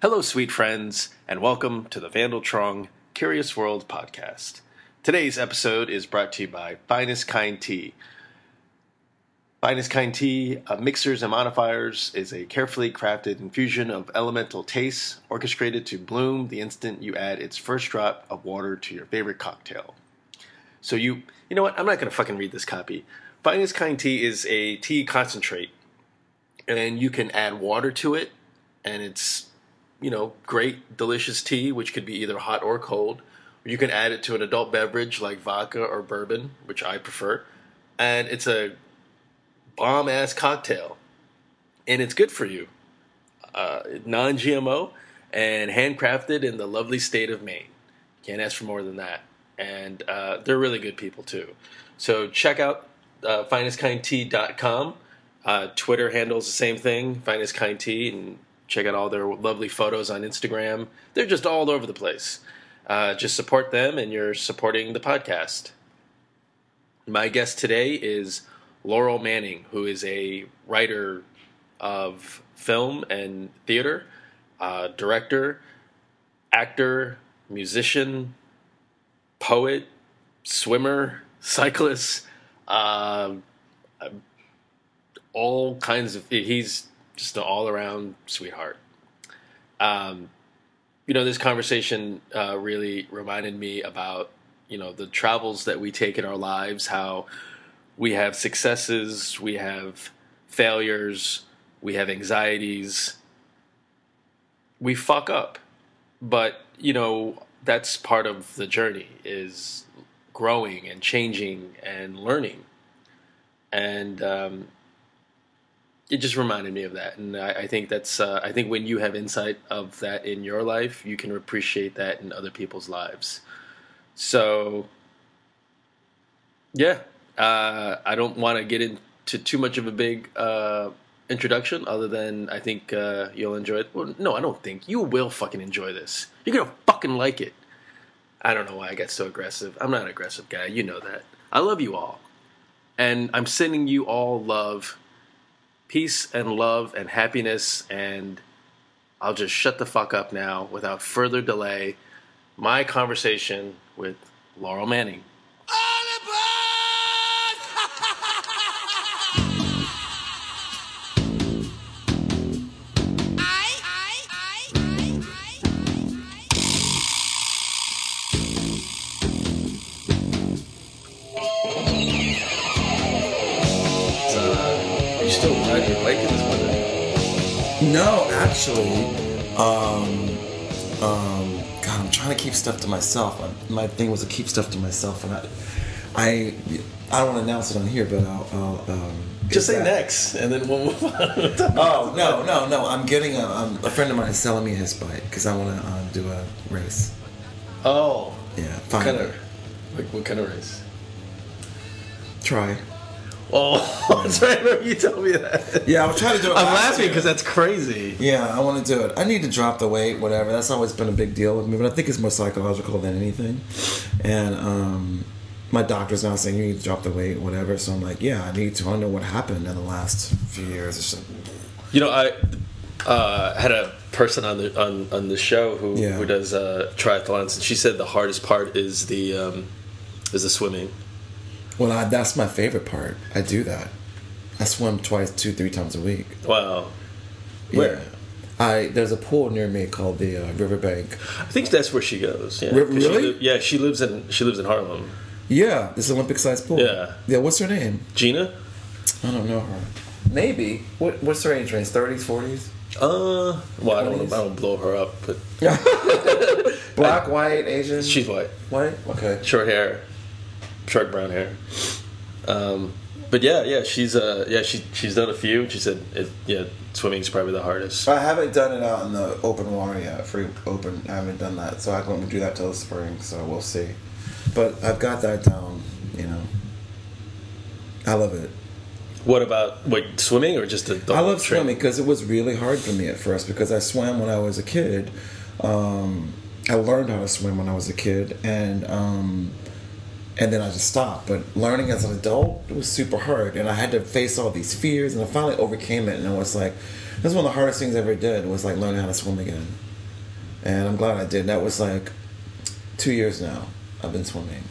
Hello, sweet friends, and welcome to the Vandal Trong Curious World podcast. Today's episode is brought to you by Finest Kind Tea. Finest Kind Tea, uh, mixers and modifiers, is a carefully crafted infusion of elemental tastes orchestrated to bloom the instant you add its first drop of water to your favorite cocktail. So you, you know what? I'm not going to fucking read this copy. Finest Kind Tea is a tea concentrate, and you can add water to it, and it's you know, great, delicious tea, which could be either hot or cold. You can add it to an adult beverage like vodka or bourbon, which I prefer. And it's a bomb ass cocktail. And it's good for you. Uh, non GMO and handcrafted in the lovely state of Maine. Can't ask for more than that. And uh, they're really good people too. So check out uh, finestkindtea.com. Uh, Twitter handles the same thing, finestkindtea, and check out all their lovely photos on Instagram. They're just all over the place. Uh, just support them, and you're supporting the podcast. My guest today is Laurel Manning, who is a writer of film and theater, uh, director, actor, musician, poet, swimmer, cyclist, uh, all kinds of. He's just an all around sweetheart. Um, you know, this conversation uh, really reminded me about you know the travels that we take in our lives, how we have successes, we have failures, we have anxieties, we fuck up, but you know that's part of the journey is growing and changing and learning and um, it just reminded me of that, and I, I think that's uh, I think when you have insight of that in your life, you can appreciate that in other people's lives. So, yeah, uh, I don't want to get into too much of a big uh, introduction, other than I think uh, you'll enjoy it. Well, no, I don't think you will fucking enjoy this. You're gonna fucking like it. I don't know why I got so aggressive. I'm not an aggressive guy. You know that. I love you all, and I'm sending you all love peace and love and happiness. And I'll just shut the fuck up now without further delay. My conversation with Laurel Manning. No, actually, um, um, God, I'm trying to keep stuff to myself. My thing was to keep stuff to myself, and I, I, I don't want to announce it on here, but I'll, I'll um, just say that. next, and then we'll move on. oh no, no, no! I'm getting a, um, a friend of mine is selling me his bike because I want to um, do a race. Oh, yeah. What kind of, like, what kind of race? Try. Oh, that's right. You told me that. Yeah, I was trying to do it. I'm laughing because that's crazy. Yeah, I want to do it. I need to drop the weight, whatever. That's always been a big deal with me, but I think it's more psychological than anything. And um, my doctor's now saying you need to drop the weight, whatever. So I'm like, yeah, I need to. I know what happened in the last few years. You know, I uh, had a person on the on, on the show who yeah. who does uh, triathlons, and she said the hardest part is the um, is the swimming. Well, I, that's my favorite part. I do that. I swim twice, two, three times a week. Wow. Where? Yeah. I there's a pool near me called the uh, Riverbank. I think that's where she goes. Yeah. R- really? She yeah, she lives in she lives in Harlem. Yeah, this Olympic sized pool. Yeah. Yeah. What's her name? Gina. I don't know her. Maybe. What What's her age range? Thirties, forties. Uh, well, I don't, I don't blow her up, but black, white, Asian. She's white. White. Okay. Short hair short brown hair. Um, but yeah, yeah, she's uh, yeah, she she's done a few. She said, it, yeah, swimming's probably the hardest. I haven't done it out in the open water yet, free open. I haven't done that, so I won't do that till the spring. So we'll see. But I've got that down. You know, I love it. What about what swimming or just the? I love swimming because it was really hard for me at first because I swam when I was a kid. Um, I learned how to swim when I was a kid, and um, and then I just stopped. But learning as an adult, it was super hard, and I had to face all these fears, and I finally overcame it. And it was like, that's one of the hardest things I ever did was like learning how to swim again. and I'm glad I did. That was like two years now. I've been swimming.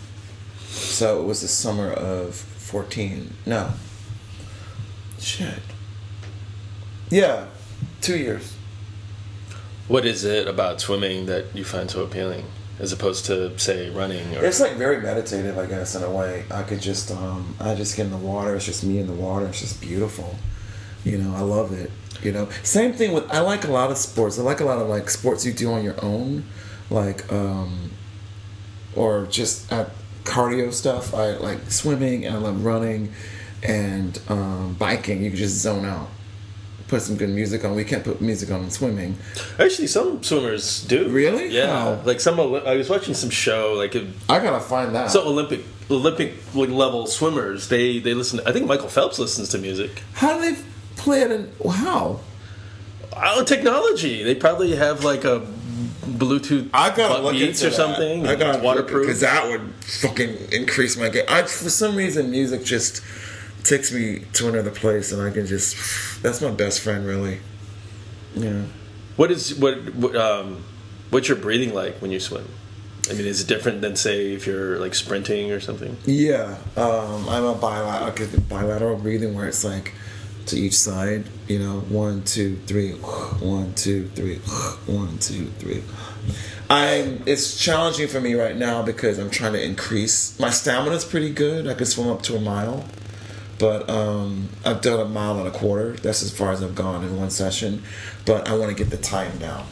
So it was the summer of 14. No. Shit. Yeah, two years. What is it about swimming that you find so appealing, as opposed to say running? Or It's like very meditative, I guess, in a way. I could just, um, I just get in the water. It's just me in the water. It's just beautiful. You know, I love it. You know, same thing with. I like a lot of sports. I like a lot of like sports you do on your own, like, um, or just at cardio stuff. I like swimming and I love running, and um, biking. You can just zone out. Put some good music on. We can't put music on swimming. actually, some swimmers do. Really? Yeah. How? Like some, I was watching some show like. I gotta find that. So Olympic Olympic level swimmers. They they listen. I think Michael Phelps listens to music. how do they play it? In, wow. Oh, uh, technology. They probably have like a Bluetooth I gotta look beats or something. I gotta waterproof. because that would fucking increase my game. I, for some reason, music just takes me to another place, and I can just. That's my best friend, really. Yeah. What is what, what um, what's your breathing like when you swim? I mean, is it different than say if you're like sprinting or something? Yeah, um, I'm a bilateral, okay, bilateral breathing where it's like to each side, you know, one, two, three, one, two, three, one, two, three. I'm. It's challenging for me right now because I'm trying to increase my stamina's pretty good. I can swim up to a mile, but um, I've done a mile and a quarter. That's as far as I've gone in one session. But I want to get the time down.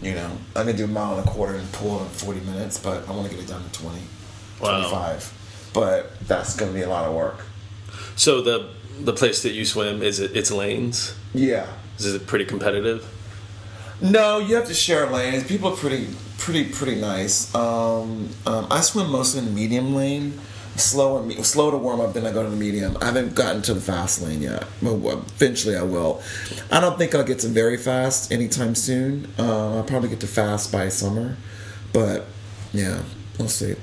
You know, I'm gonna do a mile and a quarter and pull in 40 minutes, but I want to get it down to 20, Wow. 25. But that's gonna be a lot of work. So the the place that you swim is it? It's lanes. Yeah. Is it pretty competitive? No, you have to share lanes. People are pretty, pretty, pretty nice. Um, um, I swim mostly in medium lane. Slower, me- slow to warm up, then I go to the medium. I haven't gotten to the fast lane yet. But eventually, I will. I don't think I'll get to very fast anytime soon. Uh, I'll probably get to fast by summer, but yeah, we'll see.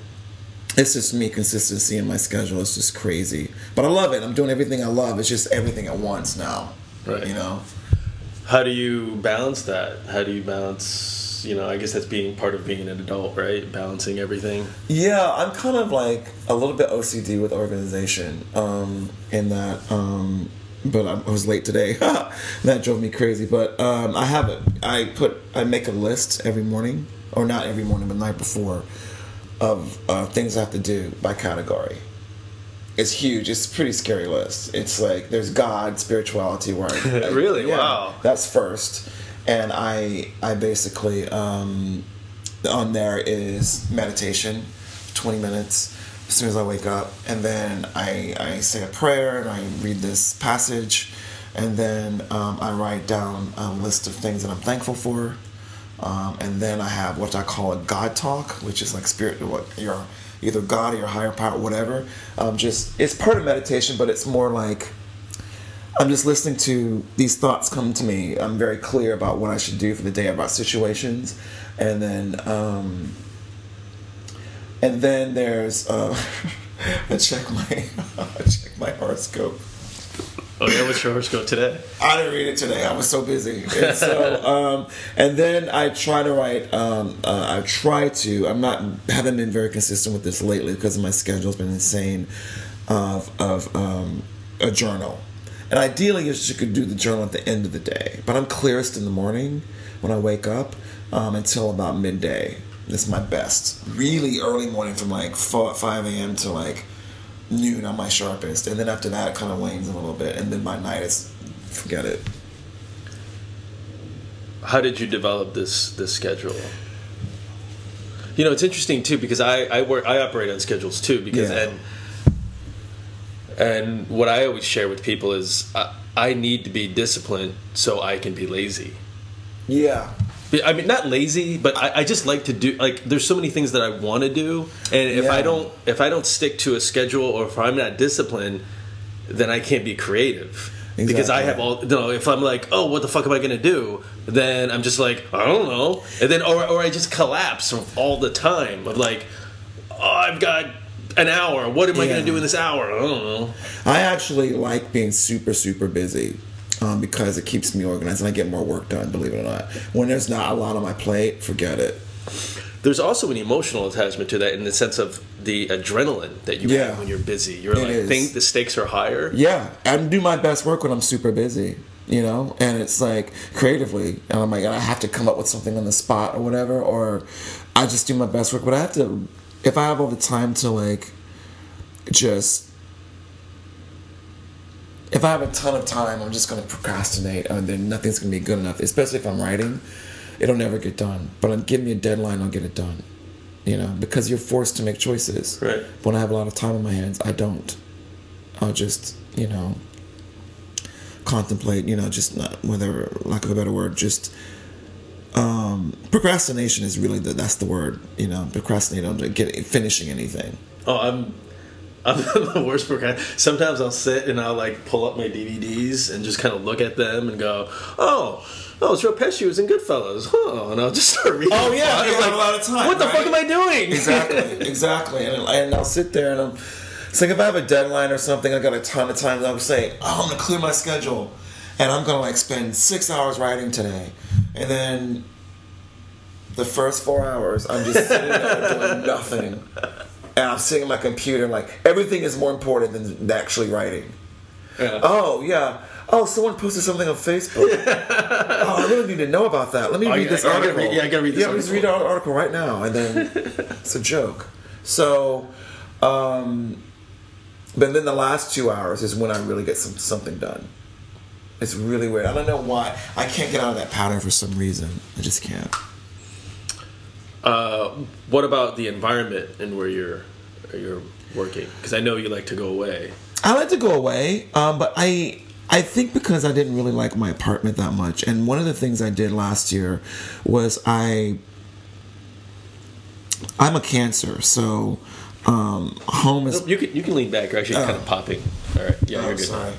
It's just me consistency in my schedule. It's just crazy, but I love it. I'm doing everything I love. It's just everything at once now. Right. You know. How do you balance that? How do you balance? You know, I guess that's being part of being an adult, right? Balancing everything. Yeah, I'm kind of like a little bit OCD with organization. Um, in that, um, but I I was late today. that drove me crazy. But um, I have it. I put I make a list every morning, or not every morning, but the night before, of uh, things I have to do by category. It's huge. It's a pretty scary list. It's like there's God, spirituality, where I, I- Really? Wow. That's first, and I I basically um, on there is meditation, twenty minutes as soon as I wake up, and then I I say a prayer and I read this passage, and then um, I write down a list of things that I'm thankful for. Um, and then I have what I call a God talk, which is like spirit, what your either God or your higher power, whatever. Um, just it's part of meditation, but it's more like I'm just listening to these thoughts come to me. I'm very clear about what I should do for the day about situations, and then um, and then there's uh, I check my I check my horoscope. Oh yeah, what's your horoscope today? I didn't read it today. I was so busy. And so, um, and then I try to write. Um, uh, I try to. I'm not. Haven't been very consistent with this lately because my schedule's been insane. Of of um, a journal, and ideally, you could do the journal at the end of the day. But I'm clearest in the morning when I wake up um, until about midday. This is my best. Really early morning from like four, five a.m. to like noon I'm my sharpest, and then after that, it kind of wanes a little bit, and then by night it's forget it. How did you develop this this schedule? You know, it's interesting too because I I work I operate on schedules too because Yeah. and and what I always share with people is I, I need to be disciplined so I can be lazy. Yeah, I mean, not lazy, but I, I just like to do. Like, there's so many things that I want to do, and if I don't, if I don't stick to a schedule, or if I'm not disciplined, then I can't be creative. Because I have all, you know, if I'm like, oh, what the fuck am I gonna do? Then I'm just like, I don't know, and then or or I just collapse all the time of like, oh, I've got an hour. What am I gonna do in this hour? I don't know. I actually like being super super busy. um, because it keeps me organized and I get more work done. Believe it or not, when there's not a lot on my plate, forget it. There's also an emotional attachment to that in the sense of the adrenaline that you Yeah. have when you're busy. You're It like, is. think the stakes are higher. Yeah, I do my best work when I'm super busy, you know, and it's like creatively, and I'm like, I have to come up with something on the spot or whatever, or I just do my best work. But I have to, if I have all the time to like, just, if I have a ton of time, I'm just gonna procrastinate, and then nothing's gonna be good enough. Especially if I'm writing, it'll never get done. But give me a deadline, I'll get it done. You know, because you're forced to make choices. Right. When I have a lot of time on my hands, I don't. I'll just, you know, contemplate, you know, just not, whether, lack of a better word, just um, procrastination is really the, that's the word, you know, procrastinate on get finishing anything. Oh, I'm. I'm the worst procrastinator. Sometimes I'll sit and I'll like pull up my DVDs and just kind of look at them and go, "Oh, oh, it's Joe Pesci was in Goodfellas, huh?" And I'll just start reading. Oh, yeah, I'm have a lot of time, What the right? fuck am I doing? Exactly, exactly. And, and I'll sit there and I'm, it's like if I have a deadline or something, I got a ton of time, I'll say, oh, I'm gonna clear my schedule. And I'm gonna like spend six hours writing today. And then the first four hours, I'm just sitting there doing nothing. And I'm sitting at my computer, like everything is more important than actually writing. Yeah. Oh yeah. Oh, someone posted something on Facebook. oh, I really need to know about that. Let me Oh, read yeah, this I article. read- yeah, I gotta read this Yeah, let's read our article right now, and then it's a joke. So, um, but then the last two hours is when I really get some something done. It's really weird. I don't know why. I can't get out of that pattern for some reason. I just can't. Uh, what about the environment and where you're you're working? Because I know you like to go away. I like to go away, um, but I I think because I didn't really like my apartment that much, and one of the things I did last year was I I'm a Cancer, so um, home is You can you can lean back. You're actually kind of popping. All right. Yeah, Oh, you're good. sorry.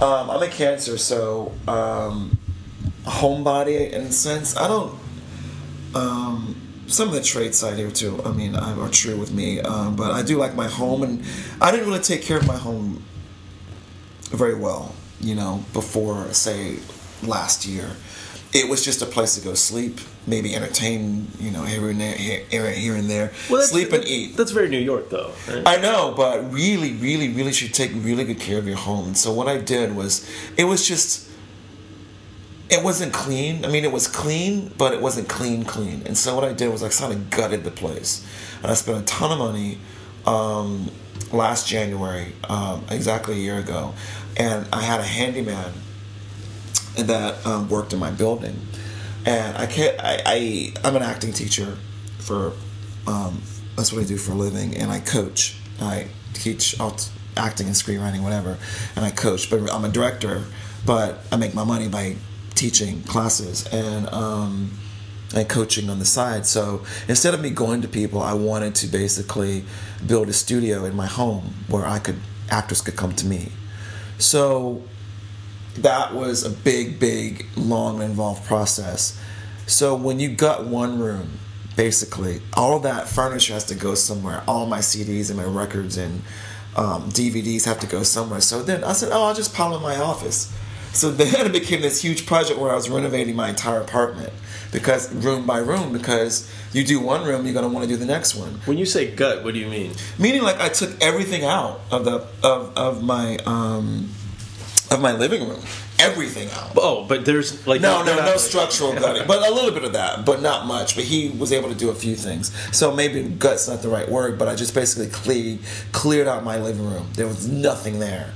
Um, I'm a Cancer, so um, homebody in a sense. I don't. Um, some of the traits I do too. I mean, are true with me, um, but I do like my home, and I didn't really take care of my home very well. You know, before say last year, it was just a place to go sleep, maybe entertain. You know, here and there, here, here and there, that's- sleep and eat. That's very New York, though. Right? I know, but really, really, really should take really good care of your home. And so what I did was, it was just, it wasn't clean. I mean, it was clean, but it wasn't clean, clean. And so what I did was I kind of gutted the place, and I spent a ton of money um, last January, um, exactly a year ago, and I had a handyman that um, worked in my building, and I can't. I, I I'm an acting teacher for um, that's what I do for a living, and I coach. I teach acting and screenwriting, whatever, and I coach. But I'm a director, but I make my money by teaching classes and um, and coaching on the side. So instead of me going to people, I wanted to basically build a studio in my home where I could actors could come to me. So that was a big, big, long, involved process. So when you gut one room, basically, all that furniture has to go somewhere. All my CDs and my records and um, DVDs have to go somewhere. So then I said, oh, I'll just pile in my office. So then it became this huge project where I was renovating my entire apartment because room by room because you do one room you're going to want to do the next one When you say gut, what do you mean? meaning like I took everything out of the of, of my um of my living room everything out Oh, but there's like no, no, no structural gutting, but a little bit of that, but not much. But he was able to do a few things. So maybe gut's not the right word, but I just basically cleared cleared out my living room. There was nothing there,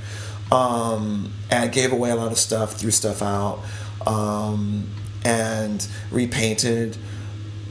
um, and I gave away a lot of stuff, threw stuff out, um, and repainted.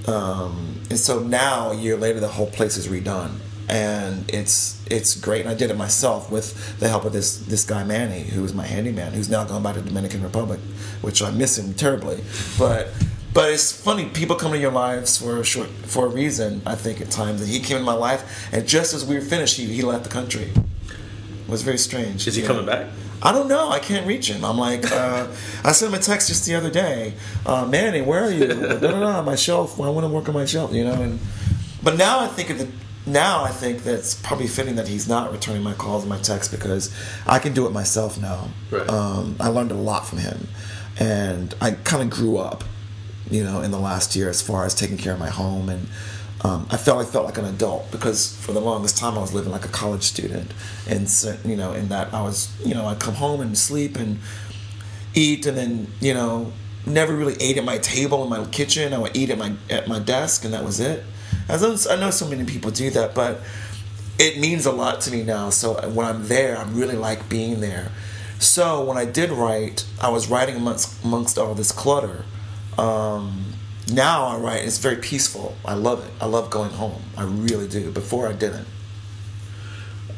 Um, and so now, a year later, the whole place is redone, and it's it's great. And I did it myself with the help of this this guy Manny, who was my handyman, who's now gone by the Dominican Republic, which I miss him terribly. But but it's funny, people come into your lives for a short for a reason. I think at times, and he came in my life, and just as we were finished, he, he left the country. It was very strange. Is he coming know. back? I don't know. I can't reach him. I'm like, uh, I sent him a text just the other day. Uh, Manny, where are you? da, da, da, my shelf. I want to work on my shelf. You know. And but now I think of the now I think that's probably fitting that he's not returning my calls and my texts because I can do it myself now. Right. Um, I learned a lot from him, and I kind of grew up, you know, in the last year as far as taking care of my home and. Um, I felt I felt like an adult because for the longest time I was living like a college student, and so, you know, in that I was, you know, I'd come home and sleep and eat, and then you know, never really ate at my table in my kitchen. I would eat at my at my desk, and that was it. As I know, so many people do that, but it means a lot to me now. So when I'm there, I'm really like being there. So when I did write, I was writing amongst amongst all this clutter. Um, now I write, it's very peaceful. I love it. I love going home. I really do. Before I didn't.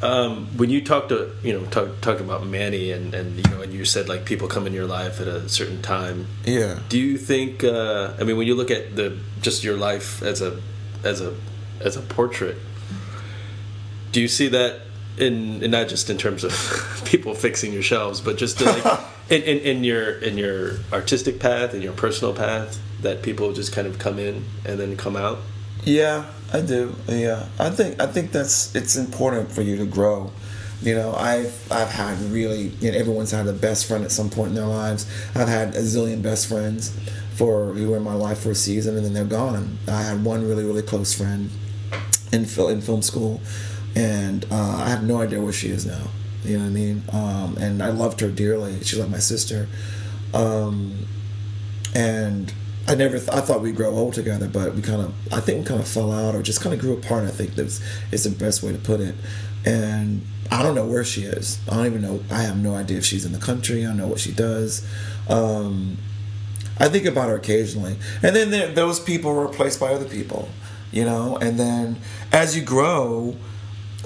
Um, when you talked to you know talk, talked about Manny and and you know and you said like people come in your life at a certain time. Yeah. Do you think? Uh, I mean, when you look at the just your life as a as a as a portrait, do you see that in, in not just in terms of people fixing your shelves, but just like in, in, in your in your artistic path and your personal path that people just kind of come in and then come out? Yeah, I do. Yeah, I think I think that's it's important for you to grow. You know, I've I've had really you know, everyone's had a best friend at some point in their lives. I've had a zillion best friends for you were in my life for a season and then they're gone. I had one really really close friend in film in film school, and uh, I have no idea where she is now. You know what I mean? Um, and I loved her dearly. She's like my sister, um, and I never th- I thought we'd grow old together, but we kind of I think we kind of fell out or just kind of grew apart. I think that's is the best way to put it. And I don't know where she is. I don't even know. I have no idea if she's in the country. I don't know what she does. Um, I think about her occasionally, and then there, those people are replaced by other people, you know. And then as you grow,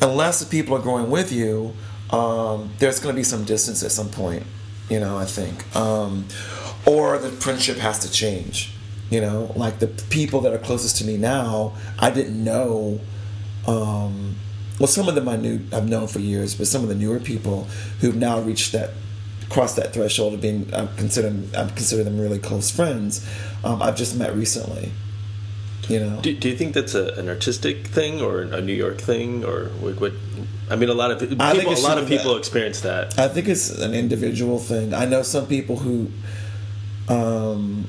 unless the people are growing with you, um, there's going to be some distance at some point, you know. I think. Um, or the friendship has to change. You know, like the people that are closest to me now, I didn't know. Um, well, some of them I knew I've known for years, but some of the newer people who've now reached that, crossed that threshold of being, I consider, I consider them really close friends. Um, I've just met recently. You know. Do, do you think that's a, an artistic thing or a New York thing or what? what I mean, a lot of people, I think a lot of of people that. experience that. I think it's an individual thing. I know some people who, um,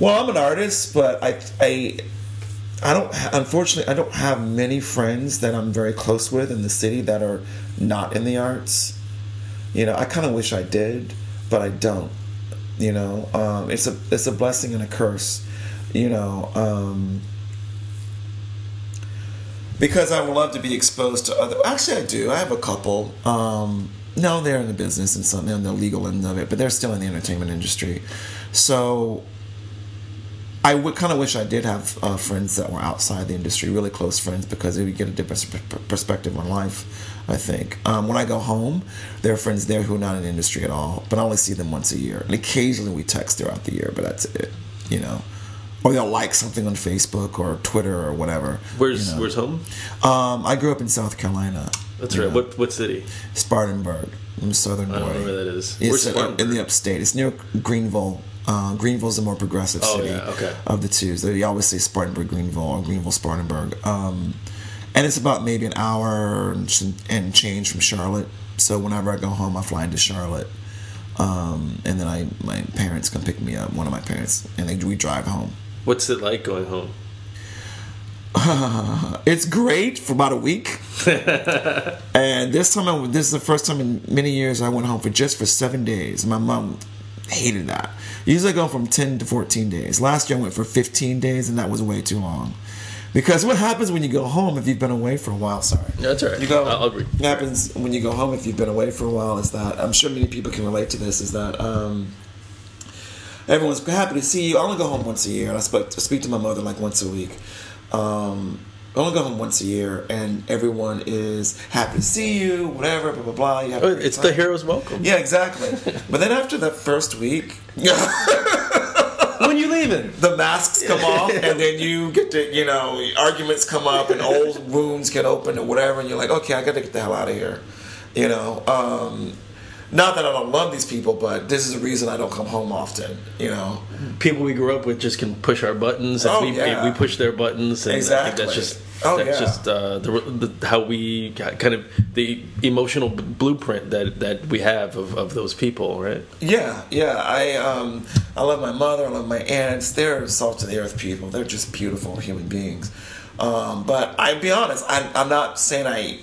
well, I'm an artist, but I, I, I don't. Unfortunately, I don't have many friends that I'm very close with in the city that are not in the arts. You know, I kind of wish I did, but I don't. You know, um, it's a it's a blessing and a curse. You know. Um, because I would love to be exposed to other. Actually, I do. I have a couple. Um, no, they're in the business and something on the legal end of it, but they're still in the entertainment industry. So I would kind of wish I did have uh, friends that were outside the industry, really close friends, because it would get a different perspective on life. I think um, when I go home, there are friends there who are not in industry at all, but I only see them once a year, and occasionally we text throughout the year, but that's it. You know. Or they'll like something on Facebook or Twitter or whatever. Where's you know. Where's home? Um, I grew up in South Carolina. That's right. know, What what city? Spartanburg. I'm southern I don't know where that is. It's uh, in the upstate. It's near Greenville. Uh, Greenville's the more progressive Oh, city yeah, okay. of the two. So they always say Spartanburg, Greenville, or Greenville, Spartanburg. Um, and it's about maybe an hour and change from Charlotte. So whenever I go home, I fly into Charlotte. Um, and then I my parents come pick me up. One of my parents, and they, we drive home. What's it like going home? It's great for about a week. and this time, I, this is the first time in many years I went home for just for seven days. My mom hated that. Usually I go from 10 to 14 days. Last year I went for 15 days, and that was way too long. Because what happens when you go home if you've been away for a while? Sorry. That's all right. You go. I'll, I'll. What happens when you go home if you've been away for a while is that I'm sure many people can relate to this. Is that um, everyone's happy to see you. I only go home once a year, and I speak, speak to my mother like once a week. Um, I only go home once a year, and everyone is happy to see you. Whatever, blah blah blah. You have Oh, it's the hero's welcome. Yeah, exactly. but then after that first week, When you leaving? the masks come off, and then you get to, you know, arguments come up, and old wounds get open, or whatever, and you're like, okay, I got to get the hell out of here, you know. Um, not that I don't love these people, but this is the reason I don't come home often. You know, people we grew up with just can push our buttons, and Oh, we, yeah. we push their buttons, and I think that's just Oh, that's yeah. just uh, the, the how we got kind of the emotional b- blueprint that that we have of, of those people, right? Yeah, yeah. I um, I love my mother. I love my aunts. They're salt of the earth people. They're just beautiful human beings. Um, but I be honest, I'm, I'm not saying I.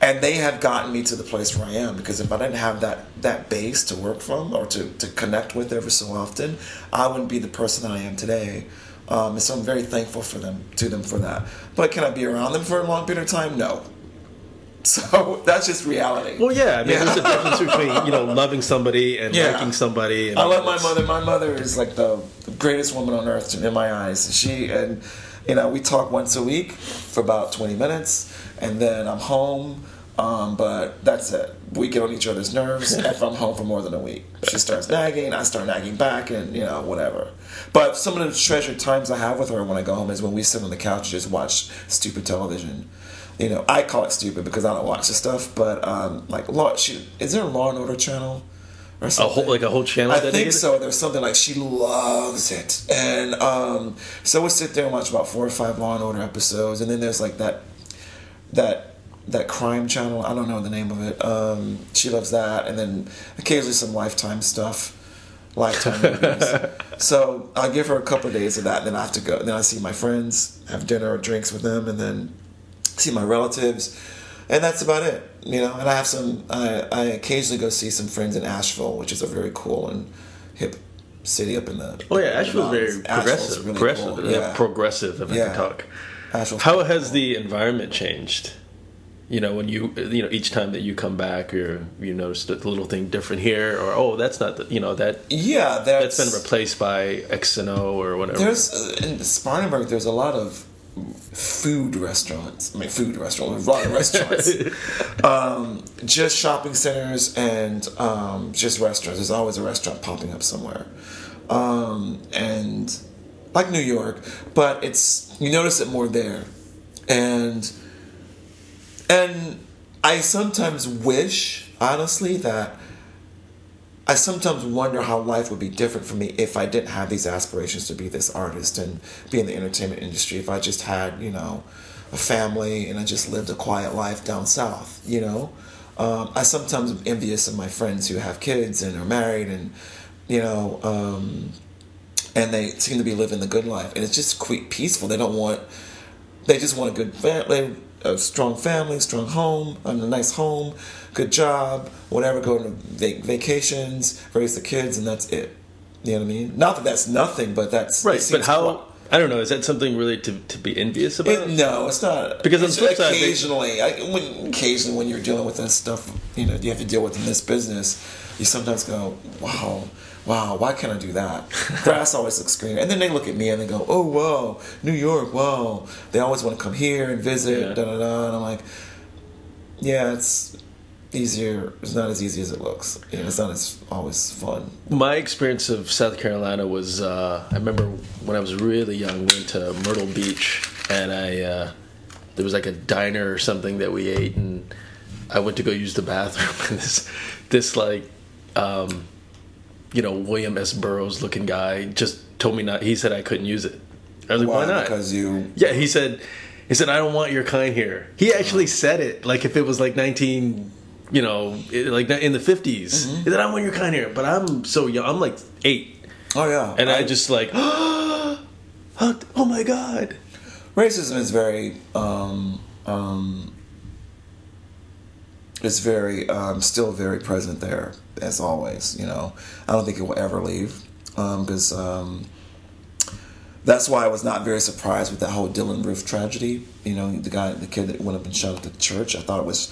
And they have gotten me to the place where I am because if I didn't have that that base to work from or to, to connect with every so often, I wouldn't be the person that I am today. Um, and so I'm very thankful for them to them for that. But can I be around them for a long period of time? No. So that's just reality. Well, yeah. I mean, Yeah. there's a difference between you know loving somebody and Yeah. liking somebody. And I love my mother. My mother is like the greatest woman on earth in my eyes. She and you know we talk once a week for about twenty minutes, and then I'm home. Um, but that's it. We get on each other's nerves if I'm home for more than a week. She starts nagging, I start nagging back, and you know whatever. But some of the treasured times I have with her when I go home is when we sit on the couch and just watch stupid television. You know, I call it stupid because I don't watch the stuff. But um, like, law, she is there a Law and Order channel? Or a whole like a whole channel. I think so. There's something like she loves it, and um, so we'll sit there and watch about four or five Law and Order episodes, and then there's like that that that crime channel. I don't know the name of it. Um, she loves that, and then occasionally some Lifetime stuff. Lifetime movies. So I'll give her a couple of days of that, and then I have to go. Then I see my friends, have dinner or drinks with them, and then see my relatives, and that's about it. You know, and I have some. I, I occasionally go see some friends in Asheville, which is a very cool and hip city up in the. Oh yeah, in Asheville's very mountains. Asheville's progressive. really progressive, cool, yeah. progressive. If I can talk. Asheville's How has cool. the environment changed? You know, when you you know each time that you come back, or you notice a little thing different here, or oh, that's not the you know that Yeah, that's, that's been replaced by X and O or whatever. There's uh, in Spartanburg. There's a lot of food restaurants. I mean, food restaurants. A lot of restaurants. um, just shopping centers and um, just restaurants. There's always a restaurant popping up somewhere, um, and like New York, but it's you notice it more there, and and I sometimes wish, honestly, that I sometimes wonder how life would be different for me if I didn't have these aspirations to be this artist and be in the entertainment industry. If I just had, you know, a family and I just lived a quiet life down south, you know. Um, I sometimes am envious of my friends who have kids and are married and, you know, um, and they seem to be living the good life. And it's just quite peaceful. They don't want, they just want a good family, a strong family, strong home, a nice home, good job, whatever. Go to vac- vacations, raise the kids, and that's it. You know what I mean? Not that that's nothing, but that's right, but how? I don't know. Is that something really to, to be envious about? It, no, it's not. Because on It's flip side, occasionally, I, when, occasionally when you're dealing with this stuff, you know, you have to deal with in this business. You sometimes go, "Wow, wow, why can't I do that?" Grass always looks greener, and then they look at me and they go, "Oh, whoa, New York, whoa. They always want to come here and visit, Yeah. da da da. And I'm like, "Yeah, it's easier. It's not as easy as it looks. You know, it's not as always fun." My experience of South Carolina was uh, I remember when I was really young, went to Myrtle Beach, and I uh, there was like a diner or something that we ate, and I went to go use the bathroom, and this this like um, you know William S. Burroughs looking guy just told me not. He said I couldn't use it. I was like, why, not? Because you. Yeah, he said, he said, I don't want your kind here. He actually said it like if it was like 19, you know, it- like in the 50s. He said, I don't want your kind here. But I'm so young. I'm like eight. Oh yeah, And I, just like, oh, my God. racism is very um, um, is very um, still very present there as always you know i don't think it will ever leave because um, that's why i was not very surprised with that whole Dylann Roof tragedy you know the guy the kid that went up and shot at the church i thought it was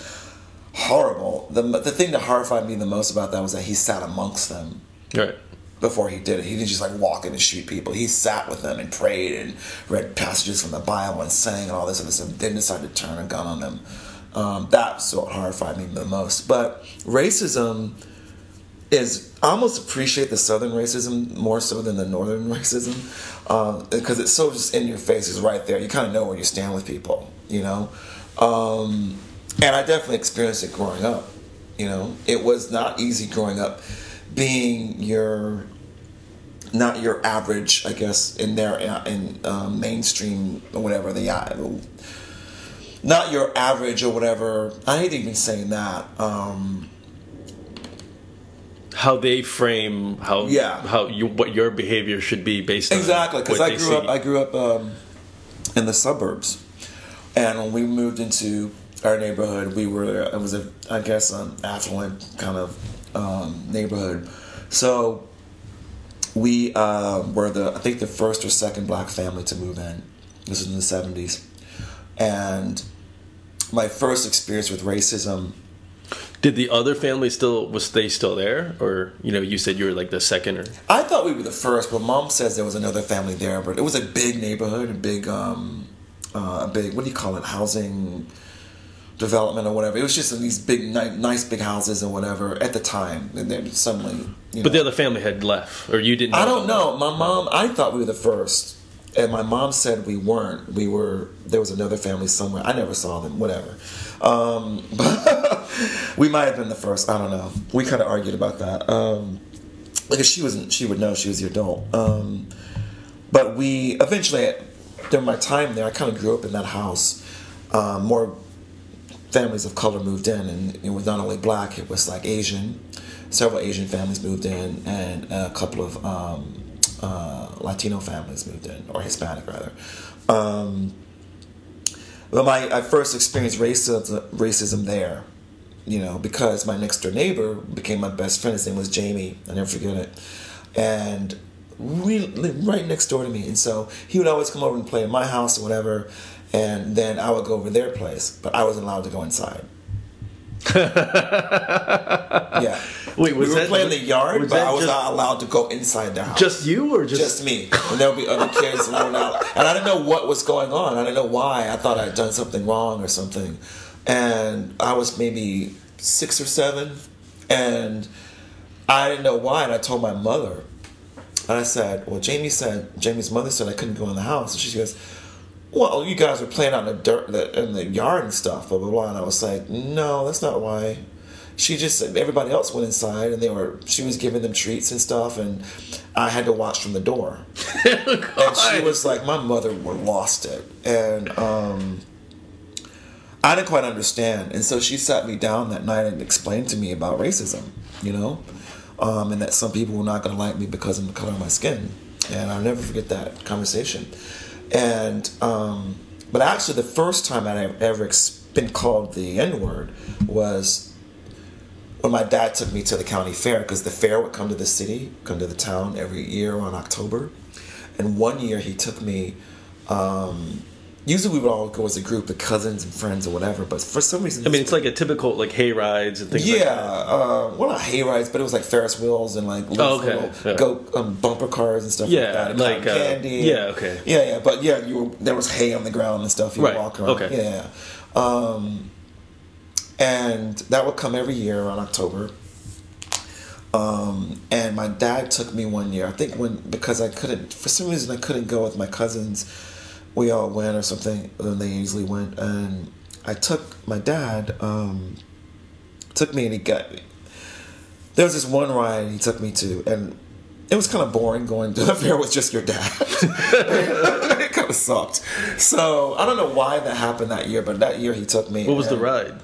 horrible the, the thing that horrified me the most about that was that he sat amongst them Right. before he did it. He didn't just like walk in and shoot people. He sat with them and prayed and read passages from the Bible and sang and all this other stuff. Then decided to turn a gun on them. Um, that's what horrified me the most. But racism is I almost appreciate the southern racism more so than the northern racism because it's so just in your face. It's right there. You kind of know where you stand with people, you know. Um, and I definitely experienced it growing up You know, it was not easy growing up, being your not your average, I guess, in their in um, mainstream or whatever they are. not your average or whatever. I hate even saying that. Um, how they frame how Yeah. how you what your behavior should be based on exactly because I grew up. I grew up um, in the suburbs, and when we moved into our neighborhood, we were it was a I guess an affluent kind of um, neighborhood, so we uh, were the I think the first or second black family to move in. This was in the seventies, and my first experience with racism. Did the other family still was they still there, or you know you said you were like the second or I thought we were the first, but mom says there was another family there. But it was a big neighborhood, a big, um, uh, a big what do you call it, housing development or whatever. It was just in these big, nice big houses or whatever at the time. And then suddenly, you know, but the other family had left, or you didn't. I don't know. My mom, I thought we were the first, and my mom said we weren't. We were. There was another family somewhere. I never saw them. Whatever. Um, but we might have been the first. I don't know. We kind of argued about that um, because she wasn't. She would know. She was the adult. Um, but we eventually, during my time there, I kind of grew up in that house. Um, more families of color moved in, and it was not only black; it was like Asian. Several Asian families moved in, and a couple of um, uh, Latino families moved in, or Hispanic rather. Um, but my I first experienced racism, racism there, you know, because my next door neighbor became my best friend. His name was Jamie. I never forget it, and we lived right next door to me. And so he would always come over and play at my house or whatever, and then I would go over their place, but I wasn't allowed to go inside. yeah. Wait, was we were that- playing the yard, but I was not allowed to go inside the house just you or just, just me. And there'll be other kids, and I would not. And I didn't know what was going on. I didn't know why. I thought I'd done something wrong or something. And I was maybe six or seven, and I didn't know why. And I told my mother, and I said, "Well, Jamie said Jamie's mother said I couldn't go in the house." And she goes, "Well, you guys were playing out in the dirt in the yard and stuff." Blah blah blah. And I was like, "No, that's not why." She just everybody else went inside, and they were. She was giving them treats and stuff, and I had to watch from the door. And she was like, my mother lost it, and um, I didn't quite understand. And so she sat me down that night and explained to me about racism, you know, um, and that some people were not going to like me because of the color of my skin. And I'll never forget that conversation. And um, but actually, the first time I've ever been called the N word was when my dad took me to the county fair because the fair would come to the city, come to the town every year on October. And one year he took me. Um, usually we would all go as a group of cousins and friends or whatever, but for some reason, I mean, it's like a typical like hay rides and things. yeah, like that. uh, well not hay rides, but it was like Ferris wheels and like little, Oh, okay, yeah. go um, bumper cars and stuff Yeah, like like, uh, candy. yeah, okay. yeah, yeah. But yeah, you were, there was hay on the ground and stuff. You Right, walk around. okay. Yeah, um, and that would come every year around October. Um, and my dad took me one year. I think when because I couldn't for some reason I couldn't go with my cousins. We all went or something. And they easily went, and I took my dad. Um, took me and he got me. There was this one ride he took me to, and it was kind of boring going to the fair with just your dad. it kind of sucked. So I don't know why that happened that year, but that year he took me. What was the ride?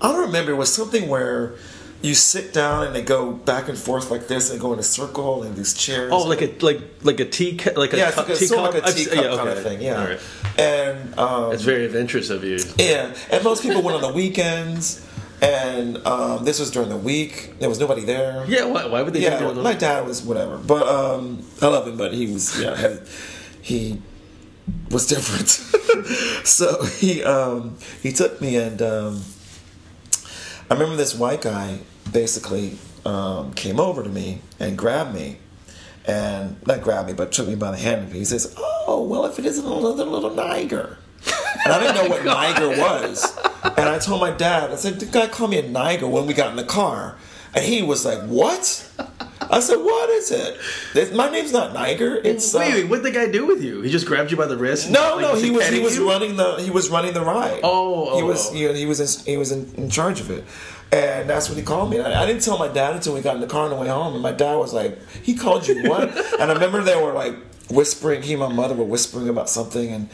I don't remember. It was something where you sit down and they go back and forth like this and go in a circle and these chairs. Oh, like a like like a tea ca- like a yeah, it's cup, like a, tea sort of like a I've- teacup yeah, kind of thing. Yeah, All right. and um, It's very adventurous of you. yeah, and most people went on the weekends. And um, this was during the week. There was nobody there. Yeah, why, why would they yeah, do that? my dad was whatever, but um, I love him, but he was yeah, had, he was different. so he um, he took me, and um, I remember this white guy basically um, came over to me and grabbed me, and not grabbed me, but took me by the hand. And He says, "Oh, well, if it isn't another little Niger." And I didn't know what Niger was. And I told my dad, I said, the guy called me a Niger when we got in the car. And he was like, What? I said, "What is it? This- My name's not Niger. It's uh, wait, wait, what did the guy do with you? He just grabbed you by the wrist? and, no, like, no. He was he was you? running the he was running the ride. Oh, he oh, was oh. you know, he was in, he was in, in charge of it, and that's when he called me. I, I didn't tell my dad until we got in the car on the way home, and my dad was like, "He called you what?" and I remember they were like whispering. He and my mother were whispering about something, and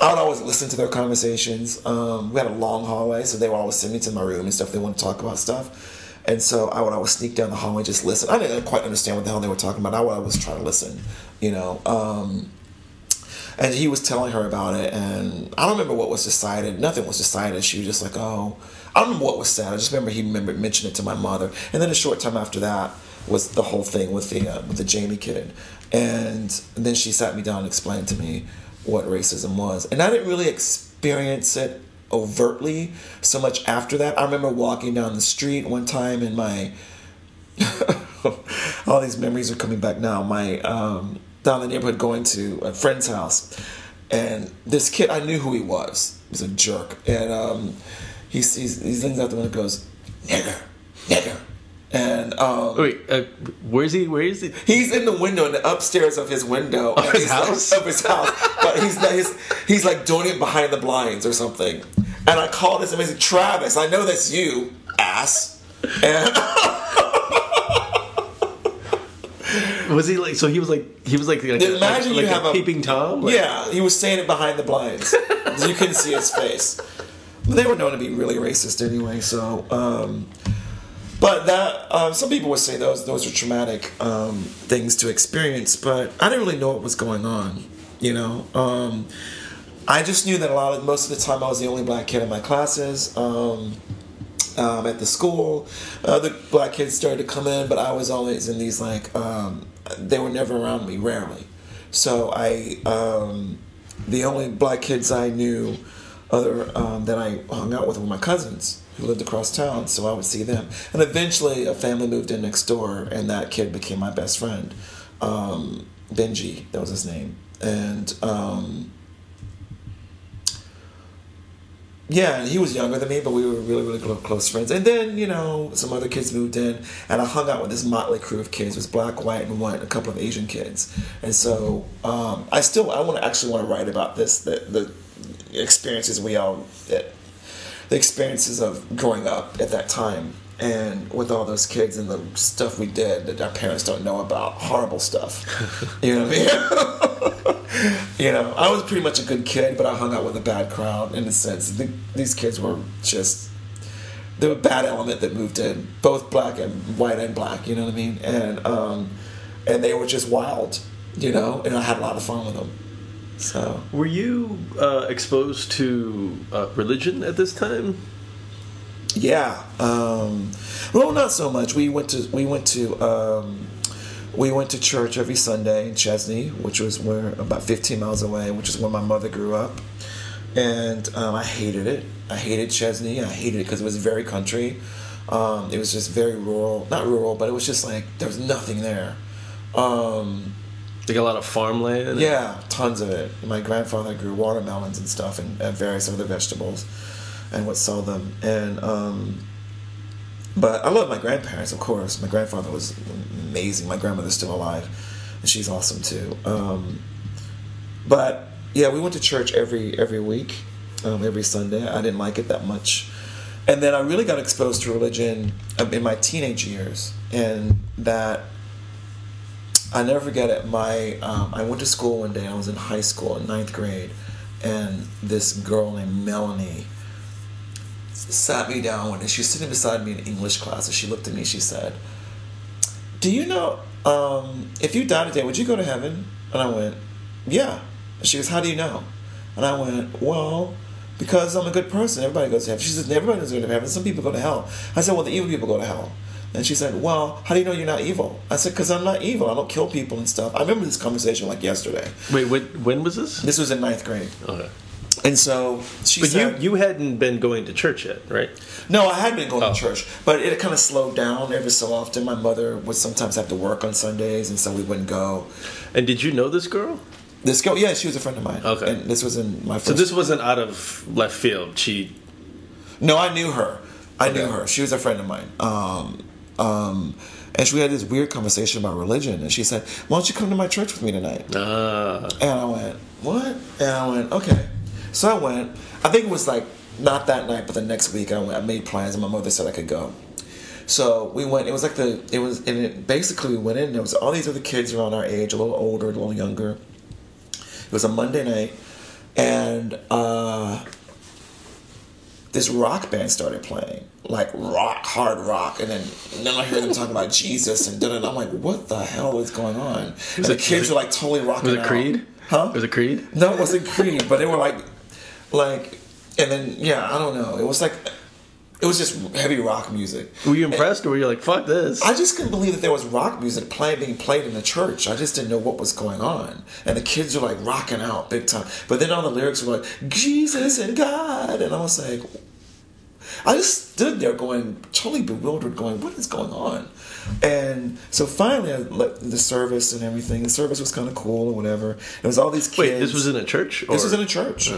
I would always listen to their conversations. Um, we had a long hallway, so they would always send me to my room and stuff. They want to talk about stuff. And so I would always sneak down the hallway, and just listen. I didn't quite understand what the hell they were talking about. I would always try to listen, you know. Um, and he was telling her about it, and I don't remember what was decided. Nothing was decided. She was just like, "Oh, I don't remember what was said. I just remember he remembered mentioned it to my mother." And then a short time after that was the whole thing with the uh, with the Jamie kid, and then she sat me down and explained to me what racism was, and I didn't really experience it overtly so much after that. I remember walking down the street one time in my all these memories are coming back now. My um, down the neighborhood going to a friend's house, and this kid I knew who he was. He was a jerk, and um, he sees he leans out the window and goes, "Nigger, nigger," and um, Wait, uh, where's he? Where is he? He's in the window, in the upstairs of his window Of his he's like- house? of his house. But he's, he's he's like doing it behind the blinds or something. And I call this amazing Travis. I know that's you, ass. And Was he like? So he was like. He was like. like Imagine like, you like have a a- peeping tom. Like, yeah, he was saying it behind the blinds. you couldn't see his face. But they were known to be really racist anyway. So, um, but that um, some people would say those those are traumatic um, things to experience. But I didn't really know what was going on. You know, um, I just knew that a lot of most of the time I was the only black kid in my classes. Um, um, at the school. Other black kids started to come in, but I was always in these like um, they were never around me, rarely. So I um, the only black kids I knew other um, that I hung out with were my cousins who lived across town. So I would see them, and eventually a family moved in next door, and that kid became my best friend, um, Benji. That was his name, and. Um, yeah, he was younger than me, but we were really, really close friends. And then, you know, some other kids moved in, and I hung out with this motley crew of kids. It was black, white, and white, and a couple of Asian kids. And so, um, I still, I want to actually want to write about this, the, the experiences we all, that, the experiences of growing up at that time, and with all those kids and the stuff we did that our parents don't know about, horrible stuff. you know what I mean? you know, I was pretty much a good kid, but I hung out with a bad crowd in a sense. The, these kids were just the bad element that moved in, both black and white and black. You know what I mean? And um, and they were just wild, you know. And I had a lot of fun with them. So Were you uh, exposed to uh, religion at this time? yeah, um, well, not so much. We went to we went to. Um, we went to church every Sunday in Chesnee, which was where about 15 miles away, which is where my mother grew up. And um, I hated it. I hated Chesnee. I hated it because it was very country. Um, it was just very rural, not rural, but it was just like there was nothing there. Um, Like a lot of farmland. yeah, tons of it. My grandfather grew watermelons and stuff and, and various other vegetables and would sell them. And um, but I love my grandparents, of course. My grandfather was amazing. My grandmother's still alive, and she's awesome too. Um, but yeah, we went to church every every week, um, every Sunday. I didn't like it that much, and then I really got exposed to religion um, in my teenage years, and that I never forget it. My um, I went to school one day. I was in high school in ninth grade, and this girl named Melanie sat me down and she was sitting beside me in English class, and she looked at me. She said, "Do you know um, if you died today, would you go to heaven?" And I went, "Yeah." She goes, "How do you know?" And I went, "Well." Because I'm a good person, everybody goes to heaven. She says, everybody doesn't go to heaven. Some people go to hell. I said, well, the evil people go to hell. And she said, Well, how do you know you're not evil? I said, Because I'm not evil. I don't kill people and stuff. I remember this conversation like yesterday. Wait, when, when was this? This was in ninth grade. Okay. And so she But said, you you hadn't been going to church yet, right? No, I had been going Oh. to church, but it kind of slowed down every so often. My mother would sometimes have to work on Sundays, and so we wouldn't go. And did you know this girl? This girl, yeah, she was a friend of mine. Okay. And this was in my first. So this wasn't out of left field. She No, I knew her. I knew her. She was a friend of mine. Um, um, And she had this weird conversation about religion. And she said, Why don't you come to my church with me tonight? Ah. And I went, What? And I went, Okay. So I went. I think it was like not that night, but the next week I went. I made plans, and my mother said I could go. So we went. It was like the. It was, and it basically we went in. And there was all these other kids around our age, a little older, a little younger. It was a Monday night, and uh, this rock band started playing, like rock, hard rock, and then and then I hear them talking about Jesus and da I'm like, what the hell is going on? And the kids were like totally rocking. Was it out. Creed? Huh? Was it Creed? No, it wasn't Creed, but they were like, like, and then yeah, I don't know. It was like, it was just heavy rock music. Were you impressed, or were you like, "Fuck this"? I just couldn't believe that there was rock music playing being played in the church. I just didn't know what was going on, and the kids were like rocking out big time. But then all the lyrics were like Jesus and God, and I was like, I just stood there going totally bewildered, going, what is going on? And so finally, I let the service and everything. The service was kind of cool or whatever. It was all these kids. Wait, this was in a church. Or? This was in a church,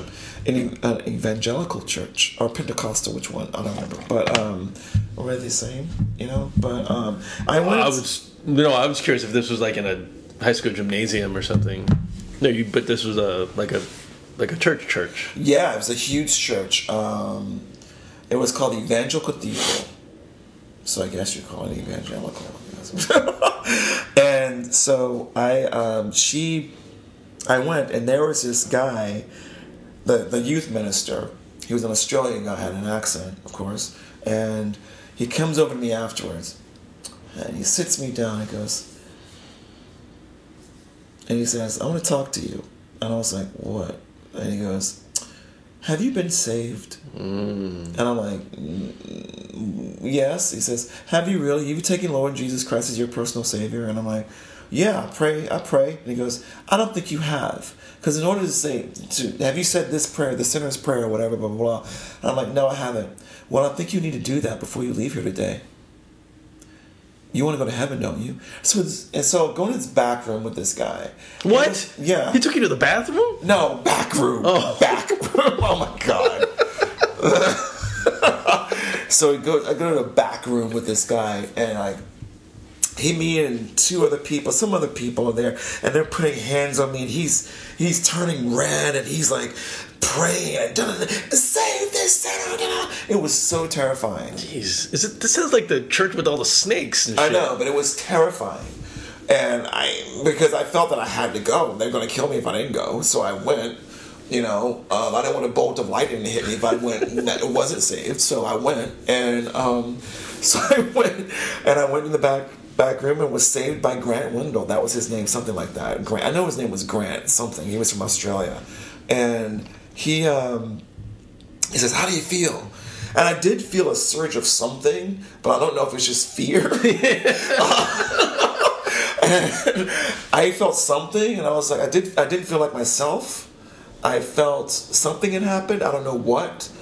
in an evangelical church or Pentecostal, which one I don't remember. But um, or were they the same? You know. But um, I went. I was no, I was curious if this was like in a high school gymnasium or something. No, you. But this was a like a like a church church. Yeah, it was a huge church. Um, it was called the Evangelical Cathedral. So I guess you call it evangelical. and so I, um, she, I went, and there was this guy, the the youth minister. He was an Australian guy, had an accent, of course, and he comes over to me afterwards, and he sits me down. and goes, and he says, "I want to talk to you." And I was like, "What?" And he goes, "Have you been saved?" And I'm like, "Mm, "Yes." He says, "Have you really? Have you taken Lord Jesus Christ as your personal Savior?" And I'm like, "Yeah, I pray. I pray." And he goes, "I don't think you have." Because in order to say, to, have you said this prayer, the sinner's prayer, or whatever, blah, blah, blah. And I'm like, no, I haven't. Well, I think you need to do that before you leave here today. You want to go to heaven, don't you? So, it's, and so go to this back room with this guy. What? Yeah. He took you to the bathroom. No, back room. Oh. Back room. Oh my god. so we go I go to the back room with this guy and like he, me, and two other people, some other people are there, and they're putting hands on me, and he's he's turning red, and he's like praying, and da, da, da, save this sinner. da, da." It was so terrifying. Jeez, is it? This sounds like the church with all the snakes. And shit. I know, but it was terrifying. And I, because I felt that I had to go. They're going to kill me if I didn't go. So I went. You know, um, I didn't want a bolt of lightning to hit me if I went. it wasn't saved, so I went. And um, so I went, and I went in the back back room and was saved by Grant Wendell. That was his name, something like that. Grant. I know his name was Grant something. He was from Australia, and he um, he says, "How do you feel?" And I did feel a surge of something, but I don't know if it's just fear. and I felt something, and I was like, I did. I didn't feel like myself. I felt something had happened. I don't know what.